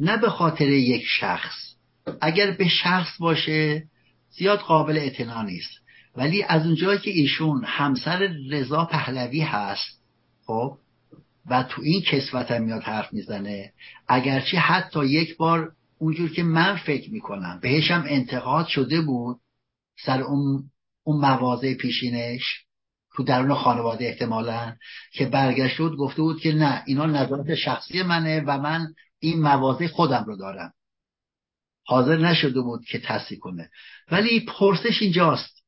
نه به خاطر یک شخص. اگر به شخص باشه زیاد قابل اعتنا نیست. ولی از اونجایی که ایشون همسر رضا پهلوی هست خب و تو این کسوت هم میاد حرف می‌زنه اگرچه حتی یک بار اونجور که من فکر می‌کنم بهشم انتقاد شده بود سر اون اون مواضع پیشینش تو درون خانواده احتمالا که برگشت بود گفته بود که نه اینا نظرات شخصی منه و من این مواضع خودم رو دارم. حاضر نشده بود که تصدیق کنه. ولی پرسش اینجاست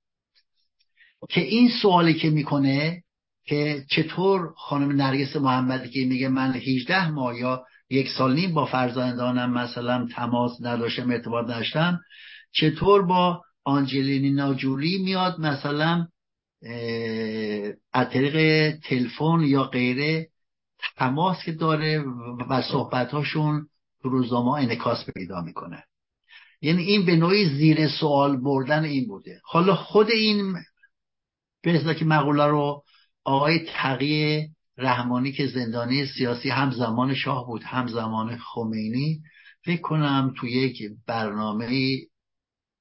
که این سوالی که می‌کنه که چطور خانم نرگس محمدی که میگه من 18 ماه یا یک سال نیم با فرزندانم مثلا تماس نداشتم ارتباط نداشتم چطور با آنجلینا جولی میاد مثلا از طریق تلفن یا غیره تماس که داره و صحبتهاشون تو روزنامه انکاس پیدا می‌کنه. یعنی این به نوعی زیر سوال بردن این بوده. حالا خود این به که مقوله رو آقای تقی رحمانی که زندانی سیاسی هم زمان شاه بود هم زمان خمینی فکر کنم تو یک برنامه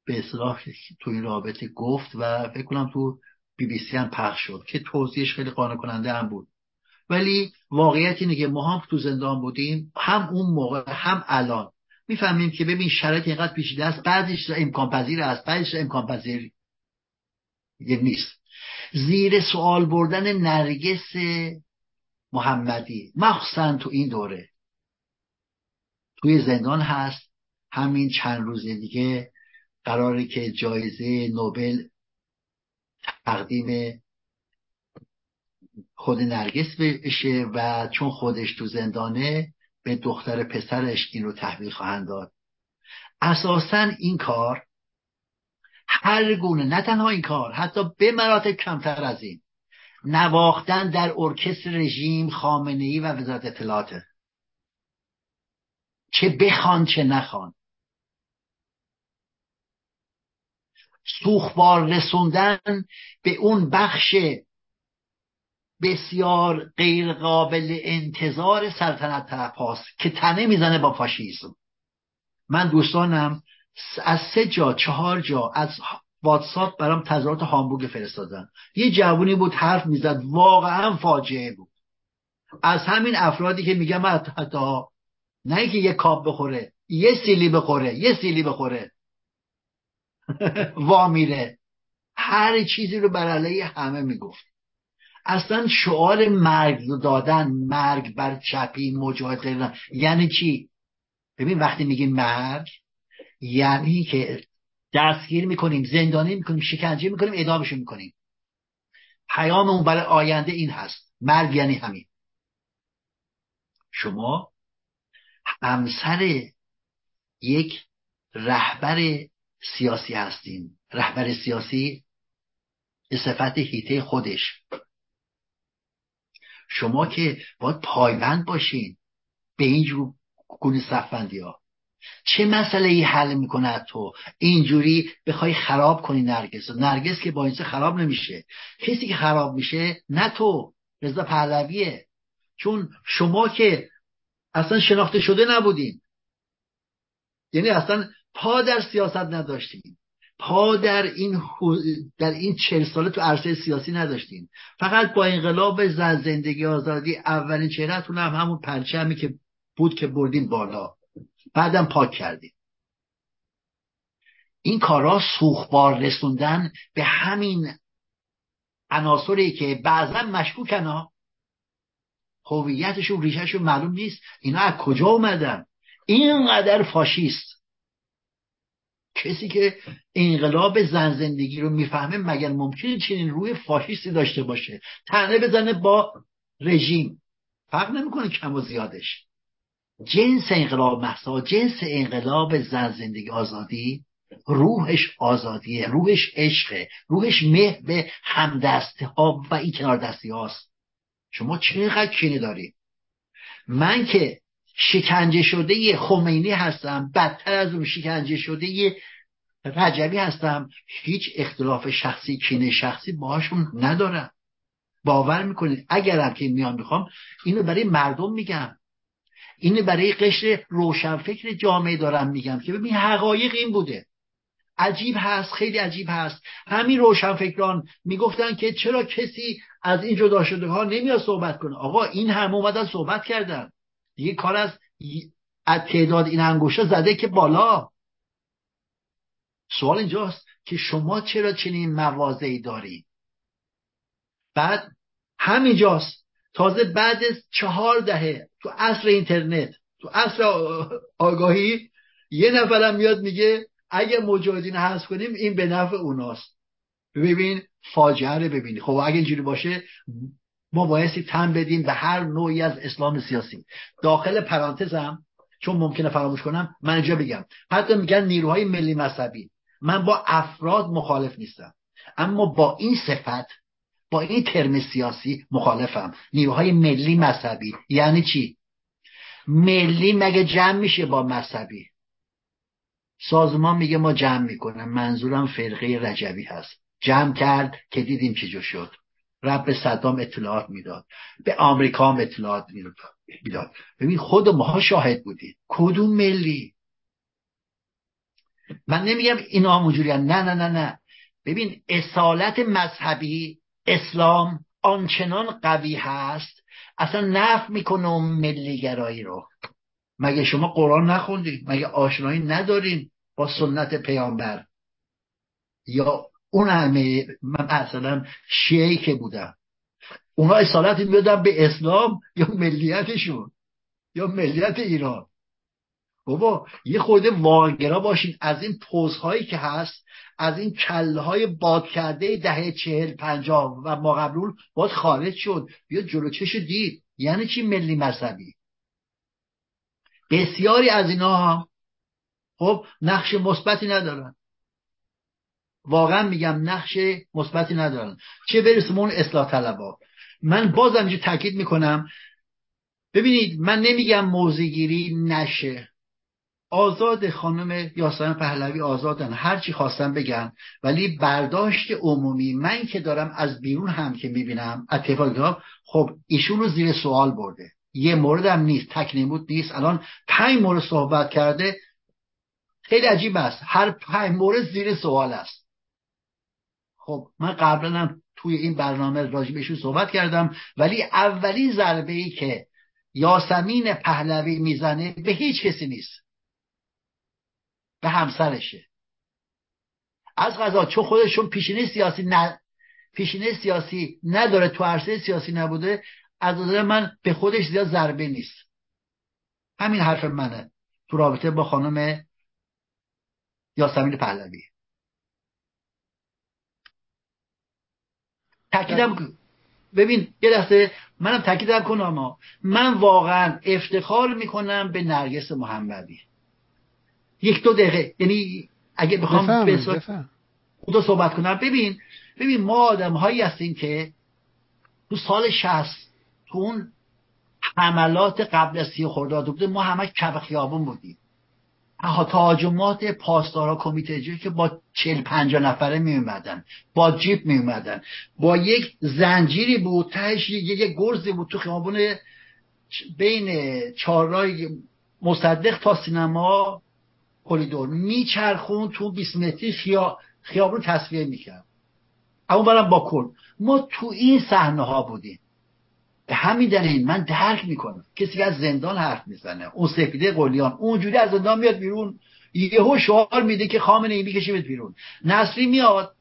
به اصلاح تو این رابطه گفت و فکر کنم تو بی بی سی هم پخش شد که توضیحش خیلی قانع کننده هم بود. ولی واقعیت اینه که ما هم تو زندان بودیم هم اون موقع هم الان. می‌فهمیم که ببین شرایط اینقدر پیچیده است بعضیش امکان پذیر است بعضیش امکان پذیر نیست. زیر سوال بردن نرگس محمدی. مخصوصا تو این دوره. توی زندان هست همین چند روز دیگه قراره که جایزه نوبل تقدیم خود نرگس بشه و چون خودش تو زندانه به دختر پسرش این رو تحویل خواهند داد. اساسا این کار هر گونه نه تنها این کار حتی به مراتب کمتر از این. نواختن در ارکستر رژیم خامنه ای و وزارت اطلاعاته چه بخوان چه نخوان. سوخبار رسوندن به اون بخش بسیار غیر قابل انتظار سلطنت طرف هاست که تنه می‌زنه با فاشیسم من دوستانم از سه جا چهار جا از واتساپ برام تظاهرات هامبورگ فرستادن. یه جوونی بود حرف می‌زد واقعا فاجعه بود. از همین افرادی که میگم حتی نه که یه کاب بخوره یه سیلی بخوره یه سیلی بخوره. وامیره هر چیزی رو بر علیه همه می‌گفت. اصلا شعار مرگ دادن مرگ بر چپی مجاهد یعنی چی؟ ببین وقتی میگیم مرگ یعنی که دستگیر می‌کنیم زندانی می‌کنیم شکنجه می‌کنیم اعدامشون می‌کنیم. پیاممون برای آینده این هست. مرگ یعنی همین. شما همسر یک رهبر سیاسی هستین رهبر سیاسی به صفت هیته خودش. شما که باید پایبند باشین. به اینجور گونه صفندی ها چه مسئله ای حل می‌کنه تو؟ اینجوری بخوای خراب کنی نرگس. نرگس که با اینجا خراب نمیشه. کسی که خراب میشه نه تو. رضا پهلویه. چون شما که اصلا شناخته شده نبودین. یعنی اصلا پا در سیاست نداشتین. پا در این در این چل ساله تو عرصه سیاسی نداشتین. فقط با انقلاب زن زندگی آزادی اولین چهرهتون هم همون پرچمی که بود که بردین بالا. بعدم پاک کردیم این کارا سوخبار رسوندن به همین عناصری که بعضا مشکوکن ها. هویتشون ریشهشون معلوم نیست. اینا از کجا اومدن؟ اینقدر فاشیست. کسی که انقلاب زن زندگی رو می‌فهمه مگر ممکنه چنین روی فاشیستی داشته باشه. تنه بزنه با رژیم. فرق نمی‌کنه کم و زیادش. جنس انقلاب محسا جنس انقلاب زن زندگی آزادی روحش آزادیه روحش عشقه روحش مه به همدسته ها و این کنار دستی هاست شما چقدر کینه دارید؟ من که شکنجه شده خمینی هستم بدتر از اون شکنجه شده رجبی هستم. هیچ اختلاف شخصی کینه شخصی باهاشون ندارم. باور می‌کنید؟ اگرم که میان می‌خوام اینو برای مردم میگم. اینو برای قشر روشنفکر جامعه دارم میگم که ببین حقایق این بوده. عجیب هست خیلی عجیب هست. همین روشنفکران می‌گفتن که چرا کسی از این جدا شده ها نمیاد صحبت کنه؟ آقا این هم اومدن صحبت کردن. دیگه کار از از تعداد این انگوشا زده که بالا. سوال اینجاست که شما چرا چنین موازهی دارید؟ بعد همینجاست. تازه بعد از چهار دهه تو عصر اینترنت تو عصر آگاهی یه نفرم میاد میگه اگه مجاهدین حذف کنیم این به نفع اوناست. ببین فاجعه رو ببینی. خب اگه اینجوری باشه ما بایستی تن بدیم به هر نوعی از اسلام سیاسی. داخل پرانتزم چون ممکنه فراموش کنم من اینجا بگم. حتی میگن نیروهای ملی مذهبی. من با افراد مخالف نیستم. اما با این صفت با این ترم سیاسی مخالفم. نیروهای ملی مذهبی. یعنی چی؟ ملی مگه جمع میشه با مذهبی؟ سازمان میگه ما جمع می‌کنم. منظورم فرقه رجبی هست. جمع کرد که دیدیم چی شد. رب صدام اطلاعات می‌داد. به آمریکا هم اطلاعات می‌داد. ببین خود ماها شاهد بودید کدوم ملی؟ من نمیگم اینا همونجوری نه نه نه نه. ببین اصالت مذهبی اسلام آنچنان قوی هست اصلا نف می‌کنه اون ملیگرایی رو. مگه شما قرآن نخوندید مگه آشنایی ندارین با سنت پیامبر؟ یا اون همه من مثلا شیعی که بودم. اونا اصالت می‌دادن به اسلام یا ملیتشون یا ملیت ایران. بابا یه خورده واقعگرا باشین. از این پوزهایی که هست از این کله های باد کرده دهه چهل پنجاه و ما قبلون باید خارج شد. بیا جلو چش دید. یعنی چی ملی مذهبی؟ بسیاری از اینا خب نقش مثبتی ندارن. واقعا میگم نقش مثبتی ندارن. چه برسیم اون اصلاح طلبا. من بازم اینجا تاکید می‌کنم. ببینید من نمیگم موزگیری نشه. آزاد خانم یاسمن پهلوی آزادن. هر چی خواستم بگن. ولی برداشت عمومی من که دارم از بیرون هم که می‌بینم اتفاقی خب ایشون رو زیر سوال برده. یه مورد هم نیست تک نیست. الان پنج مورد صحبت کرده. خیلی عجیب است. هر پنج مورد زیر سوال است. خب من قبلا هم توی این برنامه راجبشون صحبت کردم ولی اولین ضربه ای که یاسمین پهلوی می‌زنه به هیچ کسی نیست. به همسرشه. از غذا چون خودشون پیشینه سیاسی نه پیشینه سیاسی نداره تو عرصه سیاسی نبوده از نظر من به خودش زیاد ضربه نیست. همین حرف منه. تو رابطه با خانم یاسمین پهلوی. تاکیدم ببین یه لحظه منم تاکیدم کنم اما من واقعا افتخار می‌کنم به نرگس محمدی. یک دو دقیقه. یعنی اگه بخوام به صحبت کنم. ببین ببین ما آدم هایی هستیم که تو سال شست تو اون حملات قبل از سی خرداد بوده ما همه کف خیابون بودیم. تهاجمات پاسدارا کمیته اجرایی که با چل پنجا نفره می اومدن با جیپ می اومدن. با یک زنجیری بود تهش یک گرزی بود تو خیابون بین چهارراه مصدق تا سینما کلیدور. میچرخون تو 20 متری خیا... خیابون تصویه می‌کرد. اما برم با کل. ما تو این صحنه ها بودیم. به همین دلیل من درک می‌کنم. کسی که از زندان حرف می‌زنه اون سپیده قلیان اونجوری از زندان میاد بیرون. یهو شعار میده که خامنه ای می‌کشه بیرون. نصری میاد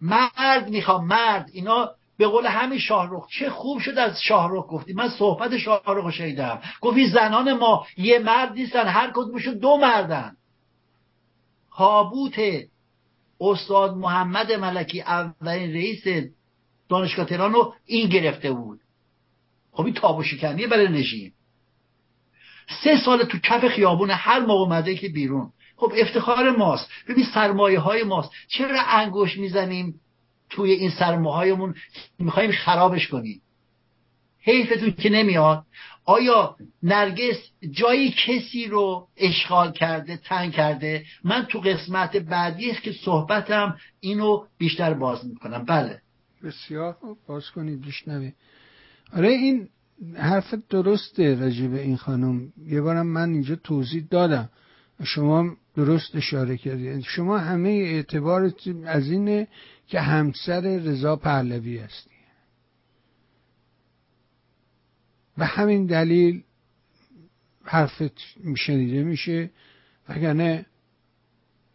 مرد می‌خوام مرد. اینا به قول همین شاهرخ چه خوب شد از شاهرخ گفتی. من صحبت شاهرخ شنیدم. گفتی زنان ما یه مرد نیستن هر کدومشون دو مردن. حابوت استاد محمد ملکی اولین رئیس دانشگاه تهران رو این گرفته بود. خب این تاب شکنیه برای نژیم سه سال تو کف خیابون هر موقع اومده که بیرون. خب افتخار ماست. ببین سرمایه های ماست. چرا انگوش می‌زنیم توی این سرمایه هایمون می‌خوایم خرابش کنیم. حیفتون که نمیاد. آیا نرگس جایی کسی رو اشغال کرده تنگ کرده؟ من تو قسمت بعدی که صحبتم اینو بیشتر باز می‌کنم. بله. بسیار باز کنید. بشنوی آره این حرف درسته راجع به این خانم. یه بارم من اینجا توضیح دادم. شما درست اشاره کردید شما همه اعتبار از اینه که همسر رضا پهلوی هستی. و همین دلیل حرفت شنیده میشه. وگرنه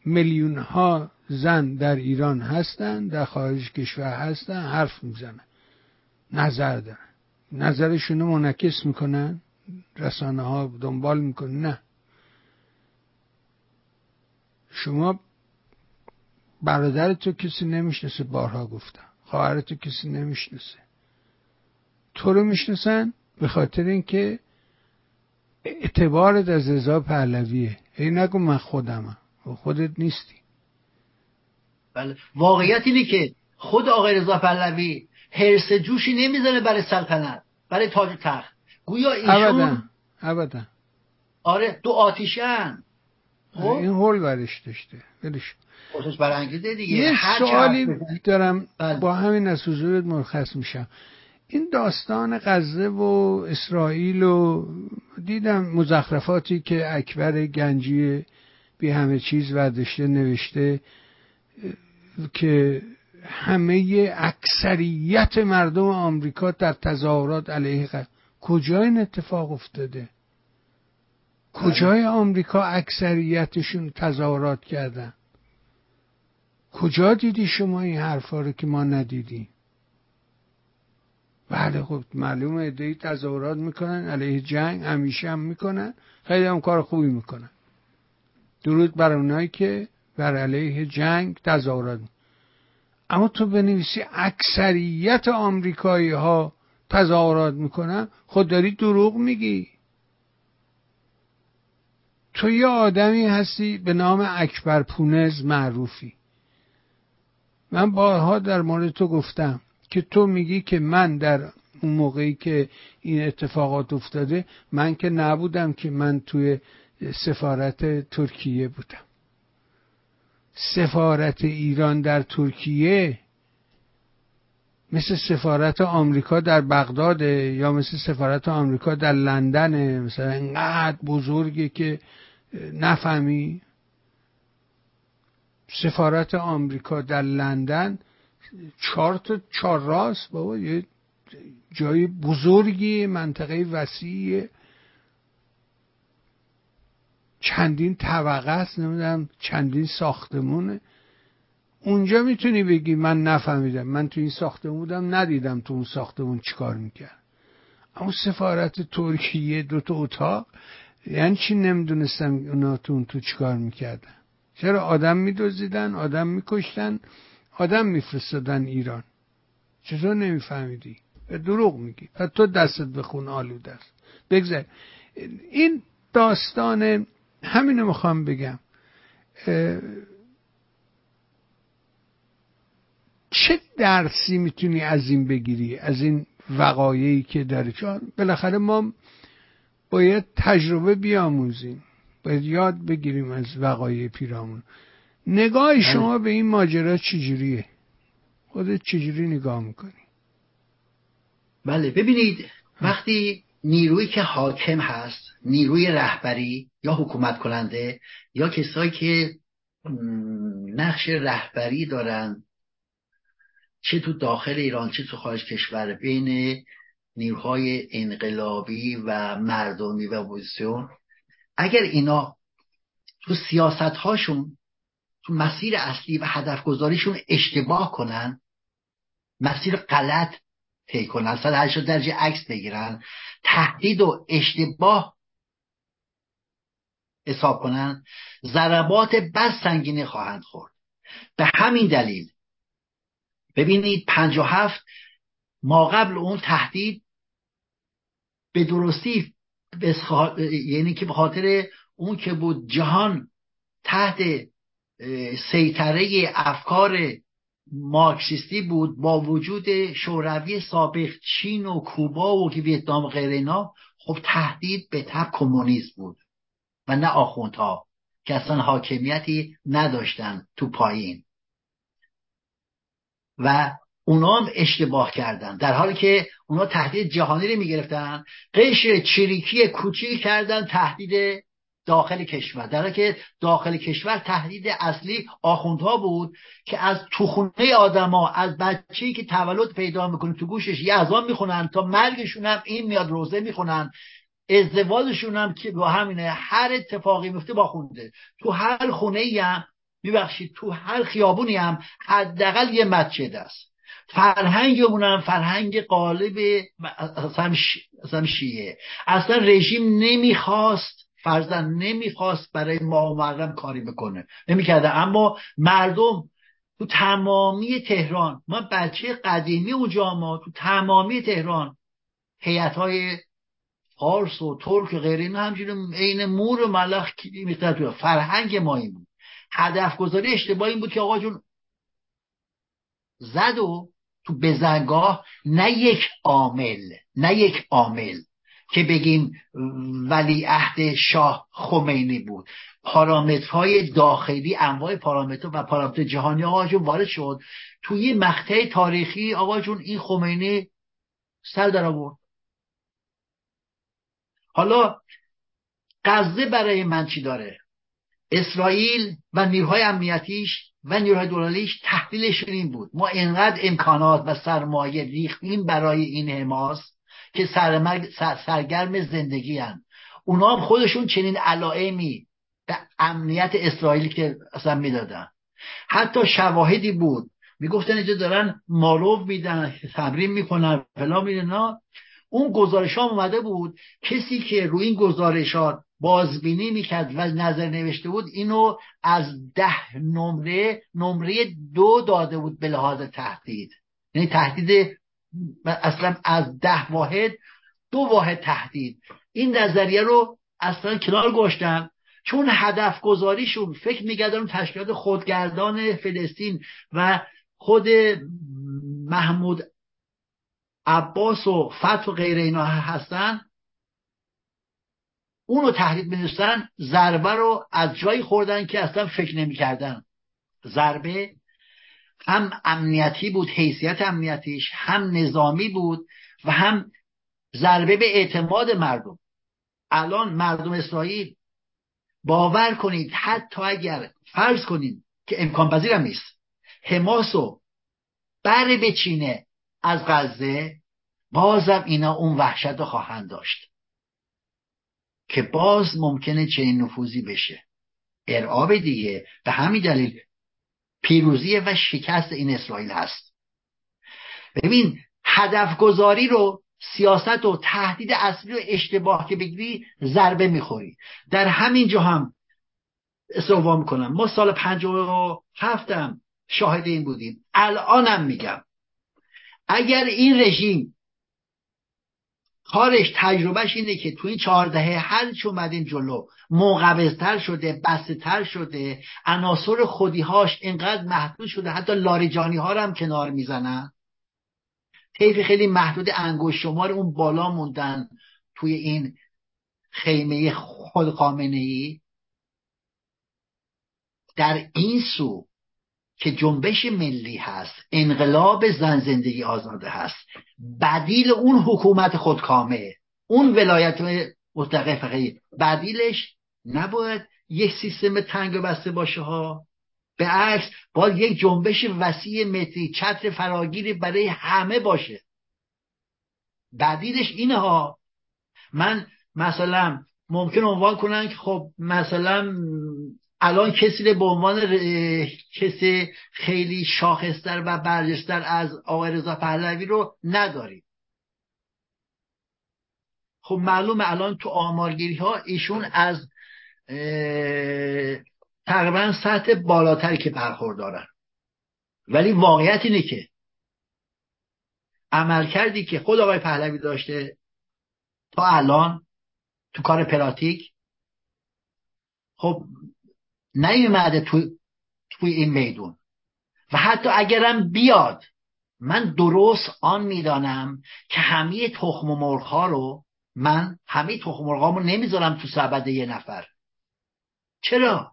میلیون ها زن در ایران هستن در خارج کشور هستن حرف می‌زنن. نظر دارن. نظرشونو منعکس می‌کنن؟ رسانه ها دنبال می‌کنن؟ نه. شما برادر تو کسی نمی‌شناسه بارها گفتم. خواهر تو کسی نمی‌شناسه. تو رو می‌شناسن به خاطر اینکه اعتبارت از رضا پهلویه. ای نگو من خودمم خودت نیستی. بله. واقعیت اینه که خود آقای رضا پهلوی حرس جوشی نمی‌زنه برای سلطنت برای تاج تخت. گویا ایشون ابدا آره دو آتیشن. خب؟ این هول برش داشته. برانگیزه دیگه. یه سوالی دارم بله. با همین از حضورت مرخص میشم. این داستان غزه و اسرائیل و دیدم مزخرفاتی که اکبر گنجی بی همه چیز ورداشته نوشته که همه اکثریت مردم آمریکا در تظاهرات علیه کجا این اتفاق افتاده؟ کجای آمریکا اکثریتشون تظاهرات کردن؟ کجا دیدی شما این حرفا رو که ما ندیدیم؟ بله خب معلومه ادهی تظاهرات می‌کنن علیه جنگ همیشه هم می‌کنن خیلی هم کار خوبی می‌کنن. درود بر اونایی که بر علیه جنگ تظاهرات اما تو بنویسی اکثریت آمریکایی ها تظاهرات می‌کنن خود داری دروغ میگی. تو یه آدمی هستی به نام اکبر پونز معروفی. من بارها در مورد تو گفتم که تو میگی که من در اون موقعی که این اتفاقات افتاده من که نبودم که من توی سفارت ترکیه بودم. سفارت ایران در ترکیه مثل سفارت آمریکا در بغداد یا مثل سفارت آمریکا در لندن مثلا انقدر بزرگه که نفهمی. سفارت آمریکا در لندن چهار تا چهار راست بابا یه جای بزرگی منطقه وسیع چندین طبقه است نمی‌دونم چندین ساختمونه. اونجا می‌تونی بگی من نفهمیدم. من تو این ساختمون بودم ندیدم تو اون ساختمون چیکار می‌کرد. اما سفارت ترکیه دو تا اتاق یعنی چی نمی‌دونستم اونا تو اون تو چیکار می‌کردن؟ چرا آدم میدوزیدن آدم میکشتن آدم میفرستادن ایران؟ چطور نمیفهمیدی؟ دروغ میگی. و تو دستت به خون آلوده است. بگذار. این داستان همینو می‌خوام بگم. چه درسی می‌تونی از این بگیری؟ از این وقایعی که داره چون بالاخره ما باید تجربه بیاموزیم. باید یاد بگیریم از وقایع پیرامون. نگاه بله. شما به این ماجرا چجوریه؟ خودت چجوری نگاه می‌کنی؟ بله ببینید وقتی نیرویی که حاکم هست نیروی رهبری یا حکومت کننده یا کسایی که نقش رهبری دارن چه تو داخل ایران چه تو خارج کشور بین نیروهای انقلابی و مردمی و اپوزیسیون. اگر اینا تو سیاست هاشون تو مسیر اصلی و هدف گذاریشون اشتباه کنن مسیر غلط طی کنن. 180 درجه عکس بگیرن. تهدید و اشتباه حساب کنن. ضربات بس سنگینی خواهند خورد. به همین دلیل ببینید پنج و هفت ما قبل اون تهدید به درستی یعنی که به خاطر اون که بود جهان تحت سیطره افکار مارکسیستی بود با وجود شوروی سابق چین و کوبا و ویتنام غیر اینا خب تهدید به تب کمونیسم بود و نه آخوندها که اصلا حاکمیتی نداشتن تو پایین. و اونا هم اشتباه کردن در حالی که اونا تهدید جهانی رو می‌گرفتن قشر چریکی کوچیک کردن تهدید داخل کشور. در که داخل کشور تهدید اصلی آخوندها بود که از توخونه آدما از بچه‌ای که تولد پیدا می‌کنه تو گوشش یزان می‌خونن تا مرگشون هم این میاد روزه می‌خونن. ازدواجشون هم که با همینه هر اتفاقی میفته با خونده. تو هر خونه ای هم میبخشید تو هر خیابونی هم حداقل یه مسجد است. فرهنگمون هم فرهنگ قالب اصلا شیعه. اصلا رژیم نمی‌خواست فرزن نمی‌خواست برای ما و کاری بکنه. نمی‌کرده. اما مردم تو تمامی تهران ما بچه قدیمی اونجا ما تو تمامی تهران هیئت های فارس و ترک و غیره اینا همجوری عین مور و ملخ تو فرهنگ ما این بود. هدف گذاری اشتباه این بود که آقا جون زد و تو بزنگاه نه یک عامل نه یک عامل. که بگیم ولی عهد شاه خمینی بود. پارامترهای داخلی انواع پارامتر و پارامتر جهانی آقا جون وارد شد. توی مقطع تاریخی آقا جون این خمینی سر در آورد. حالا غزه برای من چی داره؟ اسرائیل و نیروهای امنیتیش و نیروهای دولتیش تحلیلشون این بود. ما انقدر امکانات و سرمایه ریختیم برای این حماس. که سرگرم زندگی هن. اونا خودشون چنین علائمی به امنیت اسرائیل که اصلا می‌دادن. حتی شواهدی بود. می‌گفتن اینجا دارن مالوف میدن تمرین می‌کنن فلا میدن اون گزارش ها اومده بود. کسی که روی این گزارشات بازبینی می‌کرد و نظر نوشته بود اینو از ده نمره نمره دو داده بود به لحاظ تهدید. یعنی تهدید اصلا از ده واحد دو واحد تهدید. این نظریه رو اصلا کنار گشتن چون هدف گذاریشون فکر میگردن تشکیلات خودگردان فلسطین و خود محمود عباس و فتح و غیر اینا هستن اونو تهدید می‌دونستن ضربه رو از جایی خوردن که اصلا فکر نمی‌کردن. ضربه هم امنیتی بود حیثیت امنیتیش هم نظامی بود و هم ضربه به اعتماد مردم. الان مردم اسرائیل باور کنید حتی اگر فرض کنید که امکان پذیرم نیست حماسو بر بچینه از غزه بازم اینا اون وحشت رو خواهند داشت که باز ممکنه چنین نفوذی بشه. ارعاب دیگه به همین دلیل پیروزی و شکست این اسرائیل هست. ببین هدف گذاری رو سیاست و تهدید اصلی و اشتباه که بگیری ضربه می‌خوری. در همین جا هم استوا می‌کنم. ما سال پنج و هفتم شاهد این بودیم. الانم میگم. اگر این رژیم کارش تجربهش اینه که تو این چهاردهه هر چه اومدیم جلو موقبزتر شده بستهتر شده عناصر خودیهاش اینقدر محدود شده حتی لاریجانی ها هم کنار می‌زنن. طیف خیلی محدود انگوش شمار اون بالا موندن توی این خیمه خود ای در این سو که جنبش ملی هست انقلاب زن زندگی آزاده هست. بدیل اون حکومت خودکامه اون ولایت مطلقه فقیه بدیلش نباید یک سیستم تنگ و بسته باشه ها. به عکس باید یک جنبش وسیع متری چتر فراگیری برای همه باشه. بدیلش اینه ها. من مثلا ممکن عنوان کنن که خب مثلا الان کسی به عنوان کسی خیلی شاخصتر و برجستر از آقای رضا پهلوی رو نداریم خب معلومه الان تو آمارگیری ها ایشون از تقریبا سطح بالاتری که برخوردارن. ولی واقعیت اینه که عمل کردی که خود آقای پهلوی داشته تا الان تو کار پراتیک خب نیومده تو توی این میدون. و حتی اگرم بیاد من درست آن می‌دانم که همه تخم و مرغ ها رو من همه تخم مرغ رو نمی‌ذارم تو سبد یه نفر. چرا؟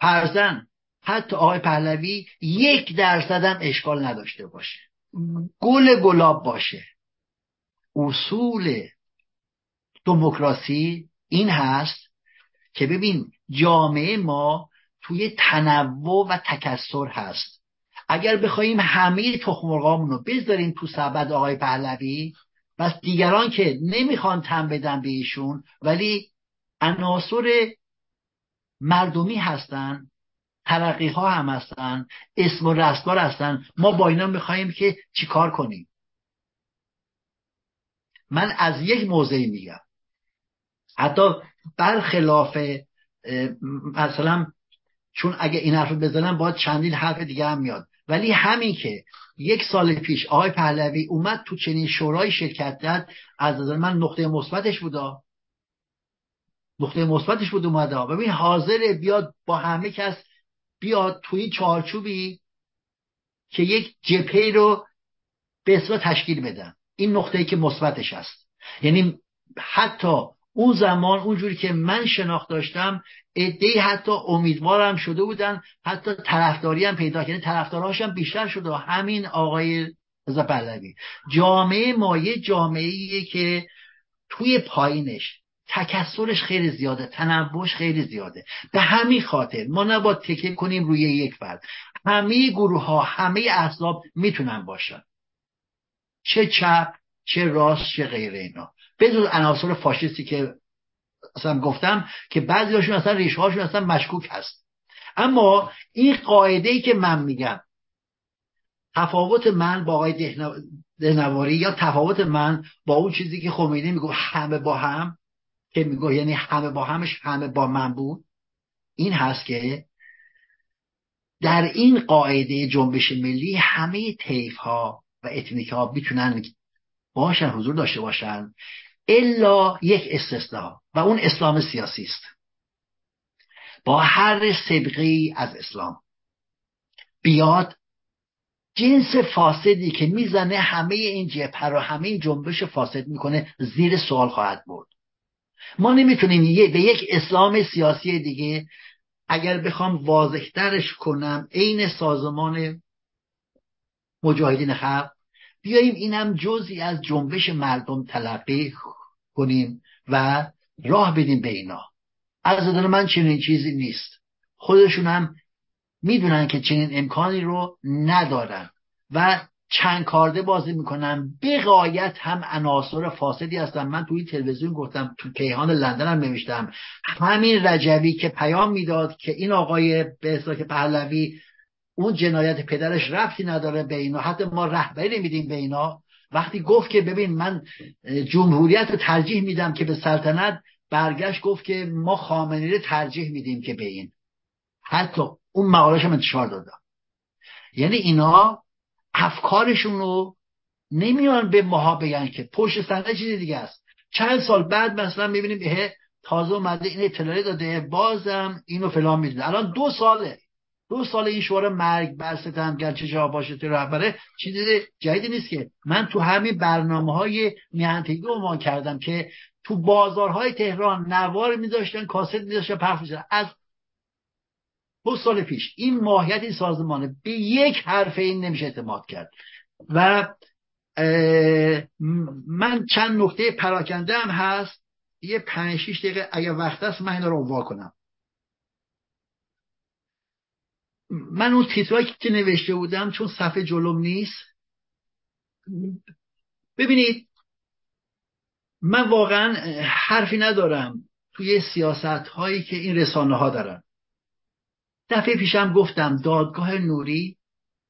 فرزن حتی آقای پهلوی یک درصدم اشکال نداشته باشه. گل گلاب باشه. اصول دموکراسی این هست که ببین جامعه ما توی تنوع و تکسر هست. اگر بخوایم همه تخمرغامون رو بذاریم تو سبد آقای پهلوی بس دیگران که نمی‌خوان تن بدن به ایشون ولی عناصر مردمی هستن ترقی ها هم هستن اسم و رستگار هستن ما با اینا می‌خواهیم که چیکار کنیم؟ من از یک موضعی میگم. حتی برخلاف مثلا چون اگه این حرف بزنم باید چندین حرف دیگه هم میاد. ولی همین که یک سال پیش آقای پهلوی اومد تو چنین شورای شرکت کرد از نظر من نقطه مثبتش بودا نقطه مثبتش بود اومده. ببین حاضر بیاد با همه کس بیاد توی چارچوبی که یک جپه رو به تشکیل بدن این نقطه ای که مثبتش هست. یعنی حتی اون زمان اونجوری که من شناخت داشتم ادهی حتی امیدوارم شده بودن حتی طرفداری هم پیدا یعنی طرفدارهاش هم بیشتر شده همین آقای رضا پهلوی. جامعه ما یه جامعه که توی پایینش تکسرش خیلی زیاده تنوعش خیلی زیاده. به همین خاطر ما نباید تکیه کنیم روی یک فرد. همه گروه ها همه احزاب می‌تونن باشن. چه چپ چه راست چه غیر اینا. بدون عناصر فاشisتی که اصلا گفتم که بعضی هاشون اصلا ریشه هاشون اصلا مشکوک هست. اما این قاعده ای که من میگم تفاوت من با آقای دهنواری یا تفاوت من با اون چیزی که خمینی میگو همه با هم که میگو یعنی همه با همش همه با من بود این هست که در این قاعده جنبش ملی همه طیف ها و اتنیک ها می‌تونن باشن حضور داشته باشن. الا یک استثنا و اون اسلام سیاسی است. با هر سبقی از اسلام. بیاد جنس فاسدی که می‌زنه همه این جبهه رو همه این جنبش فاسد می‌کنه زیر سوال خواهد برد. ما نمی‌تونیم به یک اسلام سیاسی دیگه اگر بخوام واضحترش کنم عین سازمان مجاهدین خلق بیاییم اینم جزی از جنبش مردم تلقی کنیم و راه بدیم به اینا. از نظر من چنین چیزی نیست. خودشون هم می‌دونن که چنین امکانی رو ندارن و چند کارده بازی می‌کنن. بقایت هم عناصر فاسدی هستن. من توی تلویزیون گفتم تو کیهان لندن هم نوشتم. همین رجوی که پیام می‌داد که این آقای به که پهلوی اون جنایت پدرش رفتی نداره به اینا حتی ما رهبری نمیدیم به اینا. وقتی گفت که ببین من جمهوریت رو ترجیح میدم که به سلطنت برگشت گفت که ما خامنه رو ترجیح میدیم که به این. حتی اون مقالش هم انتشار دادم یعنی اینا افکارشون رو نمیان به ماها بگن که پشت صحنه چیز دیگه است. چند سال بعد مثلا می‌بینیم تازه اومده این اطلاعی داده بازم اینو فلان می‌دونه. الان دو ساله. دو سال این شورا مرگ بر ستم گرچه جا باشه تو رهبره؟ چیز جدیدی نیست که. من تو همین برنامه های میهنتگی عنوان کردم که تو بازارهای تهران نوار میذاشتن کاست میذاشتن پخش میذاشتن از دو سال پیش این ماهیت این سازمانه به یک حرف این نمیشه اعتماد کرد. و من چند نکته پراکنده هم هست. یه پنج شیش دقیقه اگر وقت است من این رو کنم. من اون تیترایی که نوشته بودم چون صفحه جلوم نیست. ببینید من واقعا حرفی ندارم توی سیاست هایی که این رسانه ها دارن. دفعه پیشم گفتم دادگاه نوری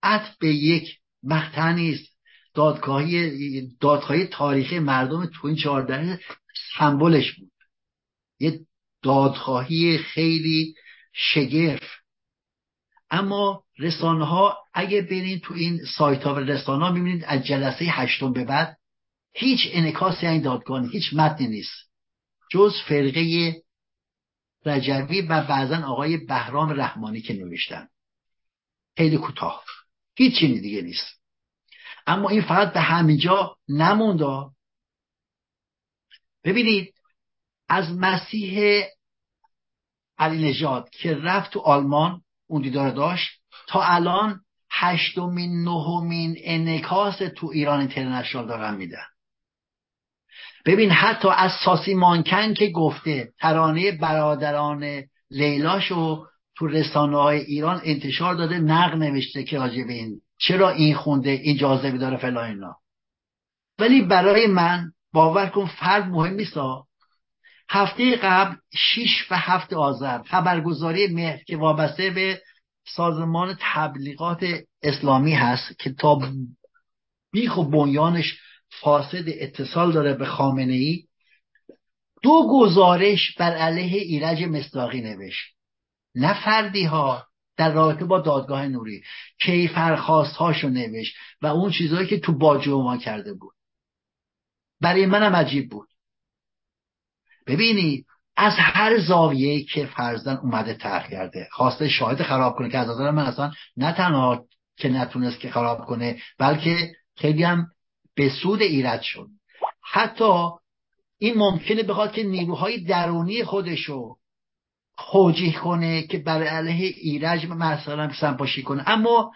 ات به یک مقطع نیست. دادگاهی دادگاهی تاریخی مردم تو این چهارده سمبلش بود. یه دادخواهی خیلی شگرف. اما رسانه ها اگه برین تو این سایت ها و رسانه ها می‌بینید از جلسه هشتم به بعد هیچ انکاسی این دادگاه هیچ متنی نیست. جز فرقه رجوی و بعضا آقای بهرام رحمانی که نوشتن. خیلی کوتاه. هیچ چیزی دیگه نیست. اما این فقط به همینجا نمونده. ببینید از مسیح علی نجات که رفت تو آلمان اون دیدار داشت. تا الان هشتمین نهمین انکاس تو ایران اینترنشنال دارن میدن. ببین حتی از ساسی مانکن که گفته ترانه برادران لیلاشو تو رسانه های ایران انتشار داده نقل نوشته که راجع به این چرا این خونده این جاذبه داره فلان اینا. ولی برای من باور کن فرد مهم نیست هفته قبل شیش و هفت آذر خبرگزاری مهر که وابسته به سازمان تبلیغات اسلامی هست که تا بیخ و بنیانش فاسد اتصال داره به خامنه ای دو گزارش بر علیه ایرج مصداقی نوشت. نه فردی ها در رابطه با دادگاه نوری کیفرخواست هاشو نوشت و اون چیزهایی که تو باجو ما کرده بود. برای منم عجیب بود. ببینید از هر زاویه که فرزن اومده طرح کرده خواسته شاهد خراب کنه که از نظر من اصلا نه تنها که نتونست که خراب کنه بلکه خیلی هم به سود ایراد شد. حتی این ممکنه بخواد که نیروهای درونی خودشو توجیه کنه که بر علیه ایرج مثلا سنپاشی کنه. اما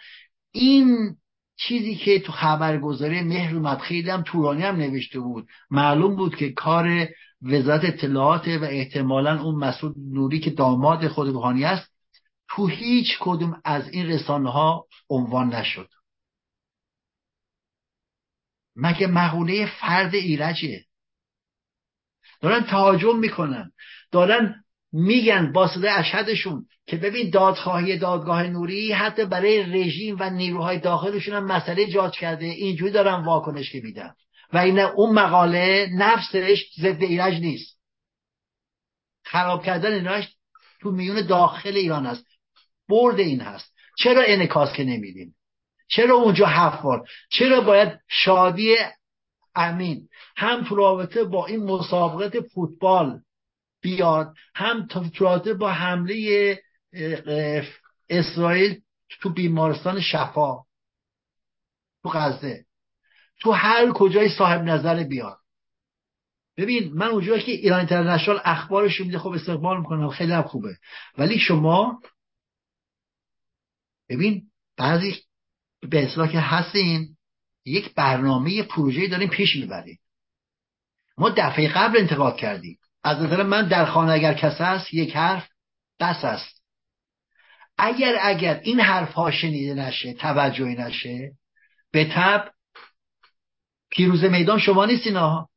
این چیزی که تو خبرگزاری مهر اومد خیلی هم تورانی هم نوشته بود. معلوم بود که کار وزارت اطلاعات و احتمالا اون مسعود نوری که داماد خود روحانی است تو هیچ کدوم از این رسانه ها عنوان نشد. مگه مقوله فرد ایرجه دارن تهاجم می‌کنن. دارن میگن با صدای اشهدشون که ببین دادخواهی دادگاه نوری حتی برای رژیم و نیروهای داخلشون هم مسئله جاج کرده. اینجوری دارن واکنش که میدن. و این اون مقاله نفسش ضد ایرج نیست. خراب کردن ایرج تو میون داخل ایران است برد این هست. چرا انکاس که نمیدیم چرا اونجا حفار چرا باید شادی امین هم تو رابطه با این مسابقات فوتبال بیاد هم تو رابطه با حمله اسرائیل تو بیمارستان شفا تو غزه؟ تو هر کجای صاحب نظر بیاد ببین من اونجایی که ایران اینترنشنال اخبارش میده خب استقبال می‌کنم خیلی هم خوبه. ولی شما ببین بعضی به اصلاح که هستین یک برنامه پروژه داریم پیش می‌بریم ما دفعه قبل انتقاد کردیم. از نظر من در خانه اگر کس هست یک حرف بس است. اگر اگر این حرف ها شنیده نشه توجهی نشه به تب پیروز میدان شما نیستین ها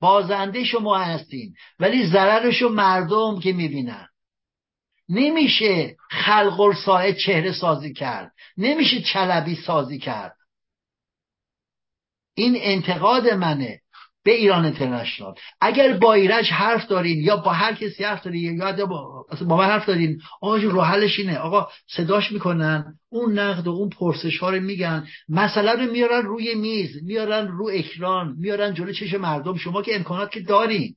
بازنده شما هستین ولی ضررشو مردم که می‌بینن. نمیشه خلق چهره سازی کرد نمیشه چلبی سازی کرد. این انتقاد منه. به ایران اینترنشنال. اگر با ایرج حرف دارین یا با هر کسی حرف دارین یا با, با من حرف دارین آقا رو حلش اینه. آقا صداش می‌کنن اون نقد و اون پرسش ها رو میگن. مسئله رو میارن روی میز میارن رو اکران میارن جلو چش مردم. شما که امکانات که دارین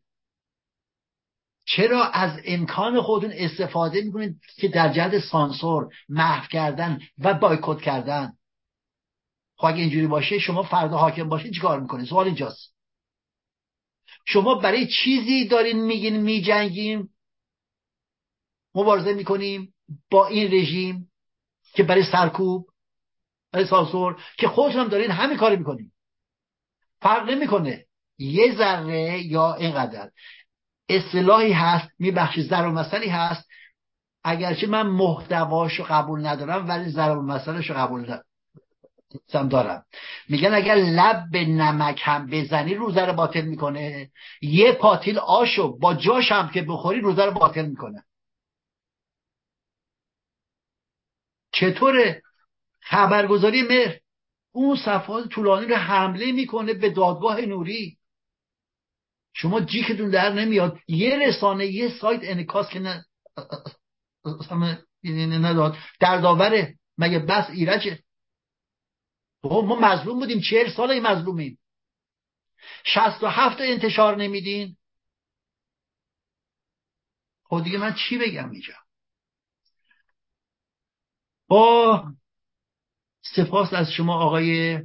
چرا از امکان خودتون استفاده می‌کنید که در جهت سانسور محو کردن و بایکوت کردن؟ خب اگه اینجوری باشه شما فردا حاکم باشه چیکار می‌کنید سوال اینجاست. شما برای چیزی دارین میگین میجنگیم مبارزه می‌کنیم با این رژیم که برای سرکوب برای سانسور که خودتون هم دارین همین کاری می‌کنیم فرق نمی‌کنه یه ذره یا اینقدر. اصطلاحی هست میبخشی ضرب مسئله هست. اگرچه من محتواشو قبول ندارم ولی ضرب مسئلهشو قبول دارم میگن اگر لب به نمک هم بزنی روزه رو باطل می‌کنه. یه پاتیل آشو با جاش هم که بخوری روزه رو باطل می‌کنه. چطوره؟ خبرگزاری مهر. اون صفحات طولانی رو حمله می‌کنه به دادگاه نوری. شما جیکتون در نمیاد. یه رسانه یه سایت انکاس که نه نداد. در داوره مگه بس ایرجه؟ ما مظلوم بودیم چهل سال این مظلومیم. شست و هفت انتشار نمیدین؟ خب دیگه من چی بگم اینجا؟ با سپاس از شما آقای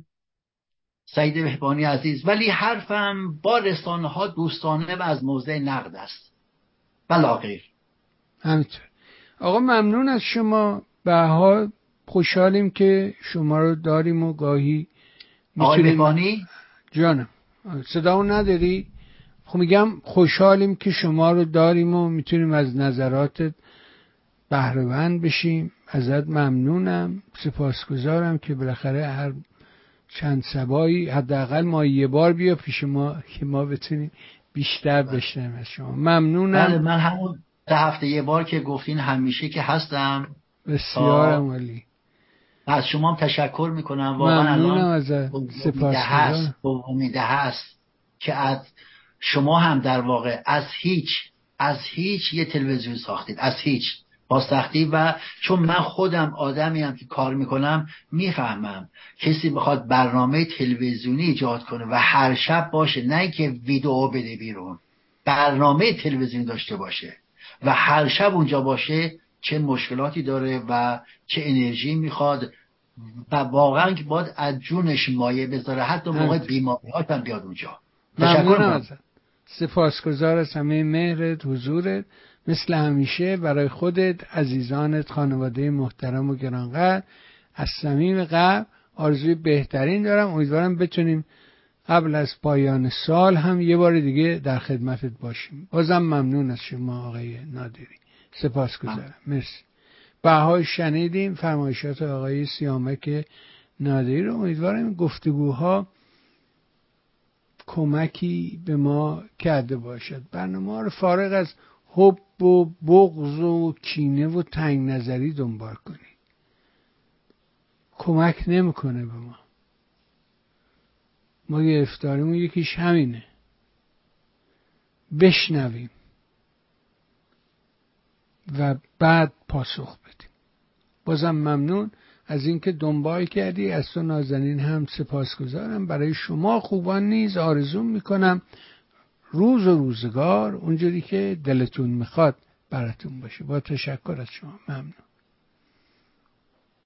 سعید بهبانی عزیز. ولی حرفم با رسانه ها دوستانه و از موضع نقد است. بلا غیر همینطور. آقا ممنون از شما. بها خوشحالیم که شما رو داریم و گاهی آقای بهبانی جانم. صدا نداری؟ خب میگم خوشحالیم که شما رو داریم و می‌تونیم از نظراتت بهرهوند بشیم. ازت ممنونم. سپاسگزارم که بالاخره هر چند سبایی حداقل ما یه بار بیا پیش ما که ما بتونیم بیشتر بشنیم از شما. ممنونم. بله من همون ده هفته یه بار که گفتین همیشه که هستم. بسیار ولی از شما هم تشکر می‌کنم. واقعا الان هست امیده هست که از شما هم در واقع از هیچ از هیچ یه تلویزیون ساختید. از هیچ. با سختی و چون من خودم آدمی هم که کار می‌کنم می‌فهمم. کسی بخواد برنامه تلویزیونی ایجاد کنه و هر شب باشه نه اینکه ویدئو بده بیرون. برنامه تلویزیونی داشته باشه و هر شب اونجا باشه چه مشکلاتی داره و چه انرژی می‌خواد و واقعا که باید از جونش مایه بذاره. حتی موقع بیماری هم بیاد اونجا. تشکر سپاسگزار از همه مهرت حضورت. مثل همیشه برای خودت عزیزانت خانواده محترم و گرانقدر. از صمیم قلب آرزوی بهترین دارم. امیدوارم بتونیم قبل از پایان سال هم یه بار دیگه در خدمتت باشیم. بازم ممنون از شما آقای نادری. سپاس گذارم. مرسی. بهای شنیدیم فرمایشات آقای سیامک نادری رو. امیدوارم گفتگوها کمکی به ما کرده باشد. برنامه رو فارغ از حب و بغض و کینه و تنگ نظری دنبال کنید. کمک نمی‌کنه به ما. ما گرفتاریمون یکیش همینه. بشنویم. و بعد پاسخ بدیم. بازم ممنون از اینکه دنبال کردی. از تو نازنین هم سپاسگزارم. برای شما خوبان نیز آرزو می‌کنم روز و روزگار اونجوری که دلتون می‌خواد براتون باشه. با تشکر از شما. ممنون.